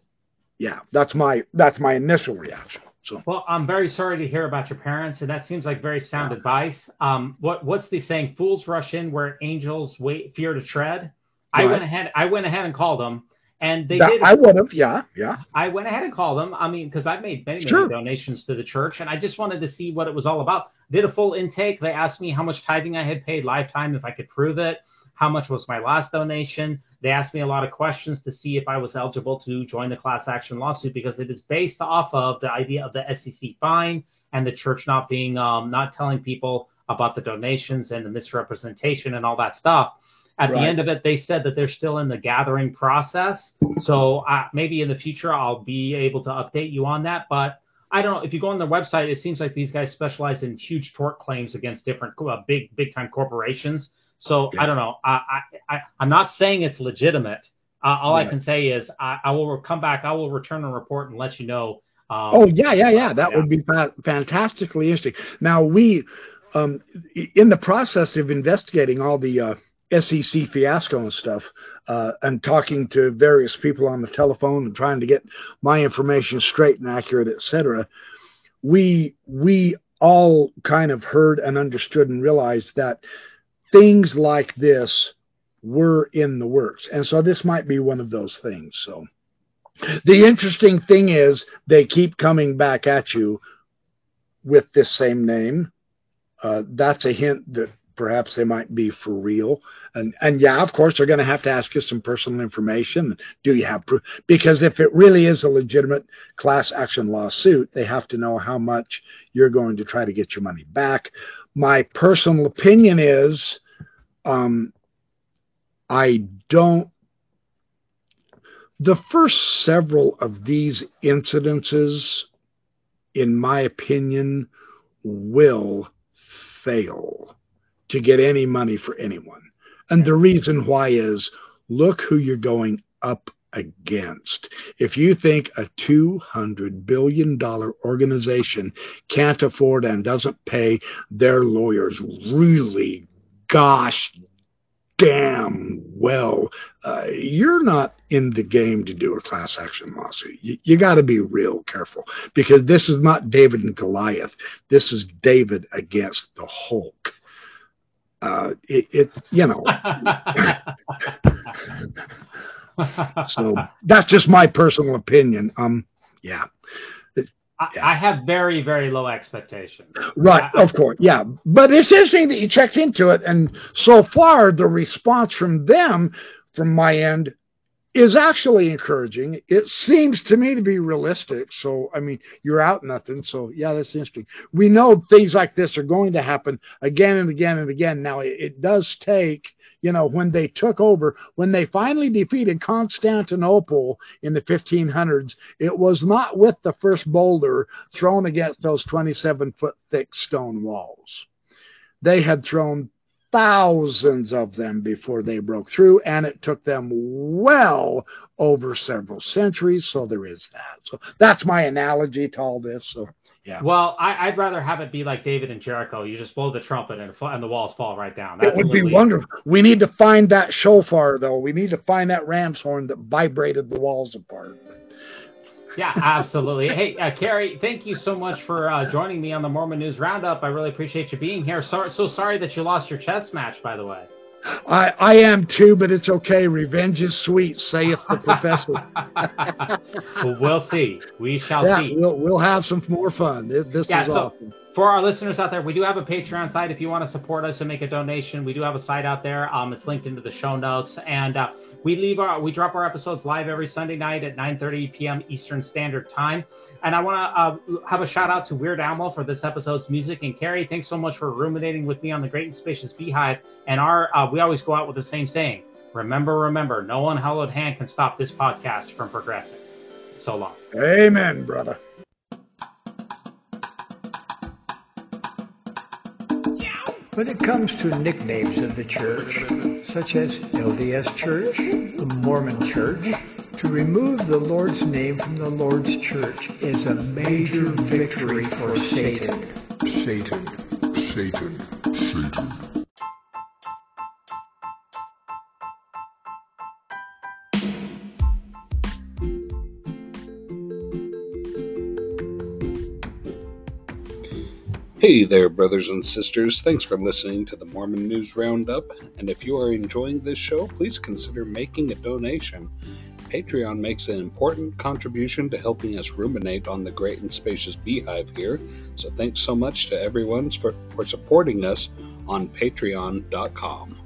Speaker 3: yeah, that's my that's my initial reaction. So.
Speaker 2: Well, I'm very sorry to hear about your parents, and that seems like very sound yeah. advice. Um, what what's the saying? Fools rush in where angels wait, fear to tread. Right. I went ahead. I went ahead and called them and they that, did.
Speaker 3: I would have, yeah, yeah.
Speaker 2: I went ahead and called them. I mean, because I've made many, many donations to the church, and I just wanted to see what it was all about. Did a full intake. They asked me how much tithing I had paid lifetime, if I could prove it. How much was my last donation? They asked me a lot of questions to see if I was eligible to join the class action lawsuit because it is based off of the idea of the SEC fine and the church not being, um, not telling people about the donations and the misrepresentation and all that stuff. At right. the end of it, they said that they're still in the gathering process. So uh, maybe in the future, I'll be able to update you on that. But I don't know. If you go on their website, it seems like these guys specialize in huge tort claims against different uh, big, big time corporations. So yeah. I don't know. I, I, I, am not saying it's legitimate. Uh, all right. I can say is I, I, will come back. I will return a report and let you know.
Speaker 3: Um, oh yeah, yeah, yeah. That yeah. would be fa- fantastically interesting. Now we, um, in the process of investigating all the uh, SEC fiasco and stuff, uh, and talking to various people on the telephone and trying to get my information straight and accurate, etc. We we all kind of heard and understood and realized that things like this were in the works, and so this might be one of those things. So. The interesting thing is they keep coming back at you with this same name. Uh, that's a hint that perhaps they might be for real. And and yeah, of course, they're going to have to ask you some personal information. Do you have proof? Because if it really is a legitimate class action lawsuit, they have to know how much you're going to try to get your money back. My personal opinion is, um, I don't. The first several of these incidences, in my opinion, will fail to get any money for anyone. And the reason why is look who you're going up against. If you think a $200 billion organization can't afford and doesn't pay their lawyers really, gosh damn well, uh, you're not in the game to do a class action lawsuit. You, you got to be real careful because this is not David and Goliath. This is David against the Hulk. Uh, it, it, you know. so that's just my personal opinion. Um, yeah.
Speaker 2: I, have very, very low expectations.
Speaker 3: Right, of course, yeah. But it's interesting that you checked into it, and so far the response from them, from my end, is actually encouraging. It seems to me to be realistic. So, I mean, you're out nothing. So, yeah, that's interesting. We know things like this are going to happen again and again and again. Now, it, it does take, you know, when they took over, when they finally defeated Constantinople in the 1500s, it was not with the first boulder thrown against those 27 foot thick stone walls. They had thrown thousands of them before they broke through, and it took them well over several centuries. So there is that. So that's my analogy to all this. So yeah.
Speaker 2: Well, I, would rather have it be like David and Jericho. You just blow the trumpet and, and the walls fall right down.
Speaker 3: That's it would be wonderful. We need to find that shofar, though. We need to find that ram's horn that vibrated the walls apart.
Speaker 2: Yeah, absolutely. hey, uh, Kerry, thank you so much for uh, joining me on the Mormon News Roundup. I really appreciate you being here. So, so sorry that you lost your chess match, by the way.
Speaker 3: I, I am too, but it's okay. Revenge is sweet, saith the professor.
Speaker 2: well, we'll see. We shall
Speaker 3: yeah,
Speaker 2: see.
Speaker 3: We'll, we'll have some more fun. This yeah, is so awesome.
Speaker 2: For our listeners out there, we do have a Patreon site. If you want to support us and make a donation, we do have a site out there. Um, it's linked into the show notes. And uh, we leave our we drop our episodes live every Sunday night at 9:30 p.m. Eastern Standard Time. And I want to uh, have a shout out to Weird Al for this episode's music. And Kerry, thanks so much for ruminating with me on the Great and Spacious Beehive. And our uh, we always go out with the same saying: Remember, remember, no unhallowed hand can stop this podcast from progressing. So long.
Speaker 3: Amen, brother. When it comes to nicknames of the church, such as LDS Church, the Mormon Church, to remove the Lord's name from the Lord's church is a major victory for Satan.
Speaker 4: Satan, Satan, Satan. Hey there, brothers and sisters. Thanks for listening to the Mormon News Roundup. And if you are enjoying this show, please consider making a donation. Patreon makes an important contribution to helping us ruminate on the great and spacious beehive here. So thanks so much to everyone for, for supporting us on patreon.com.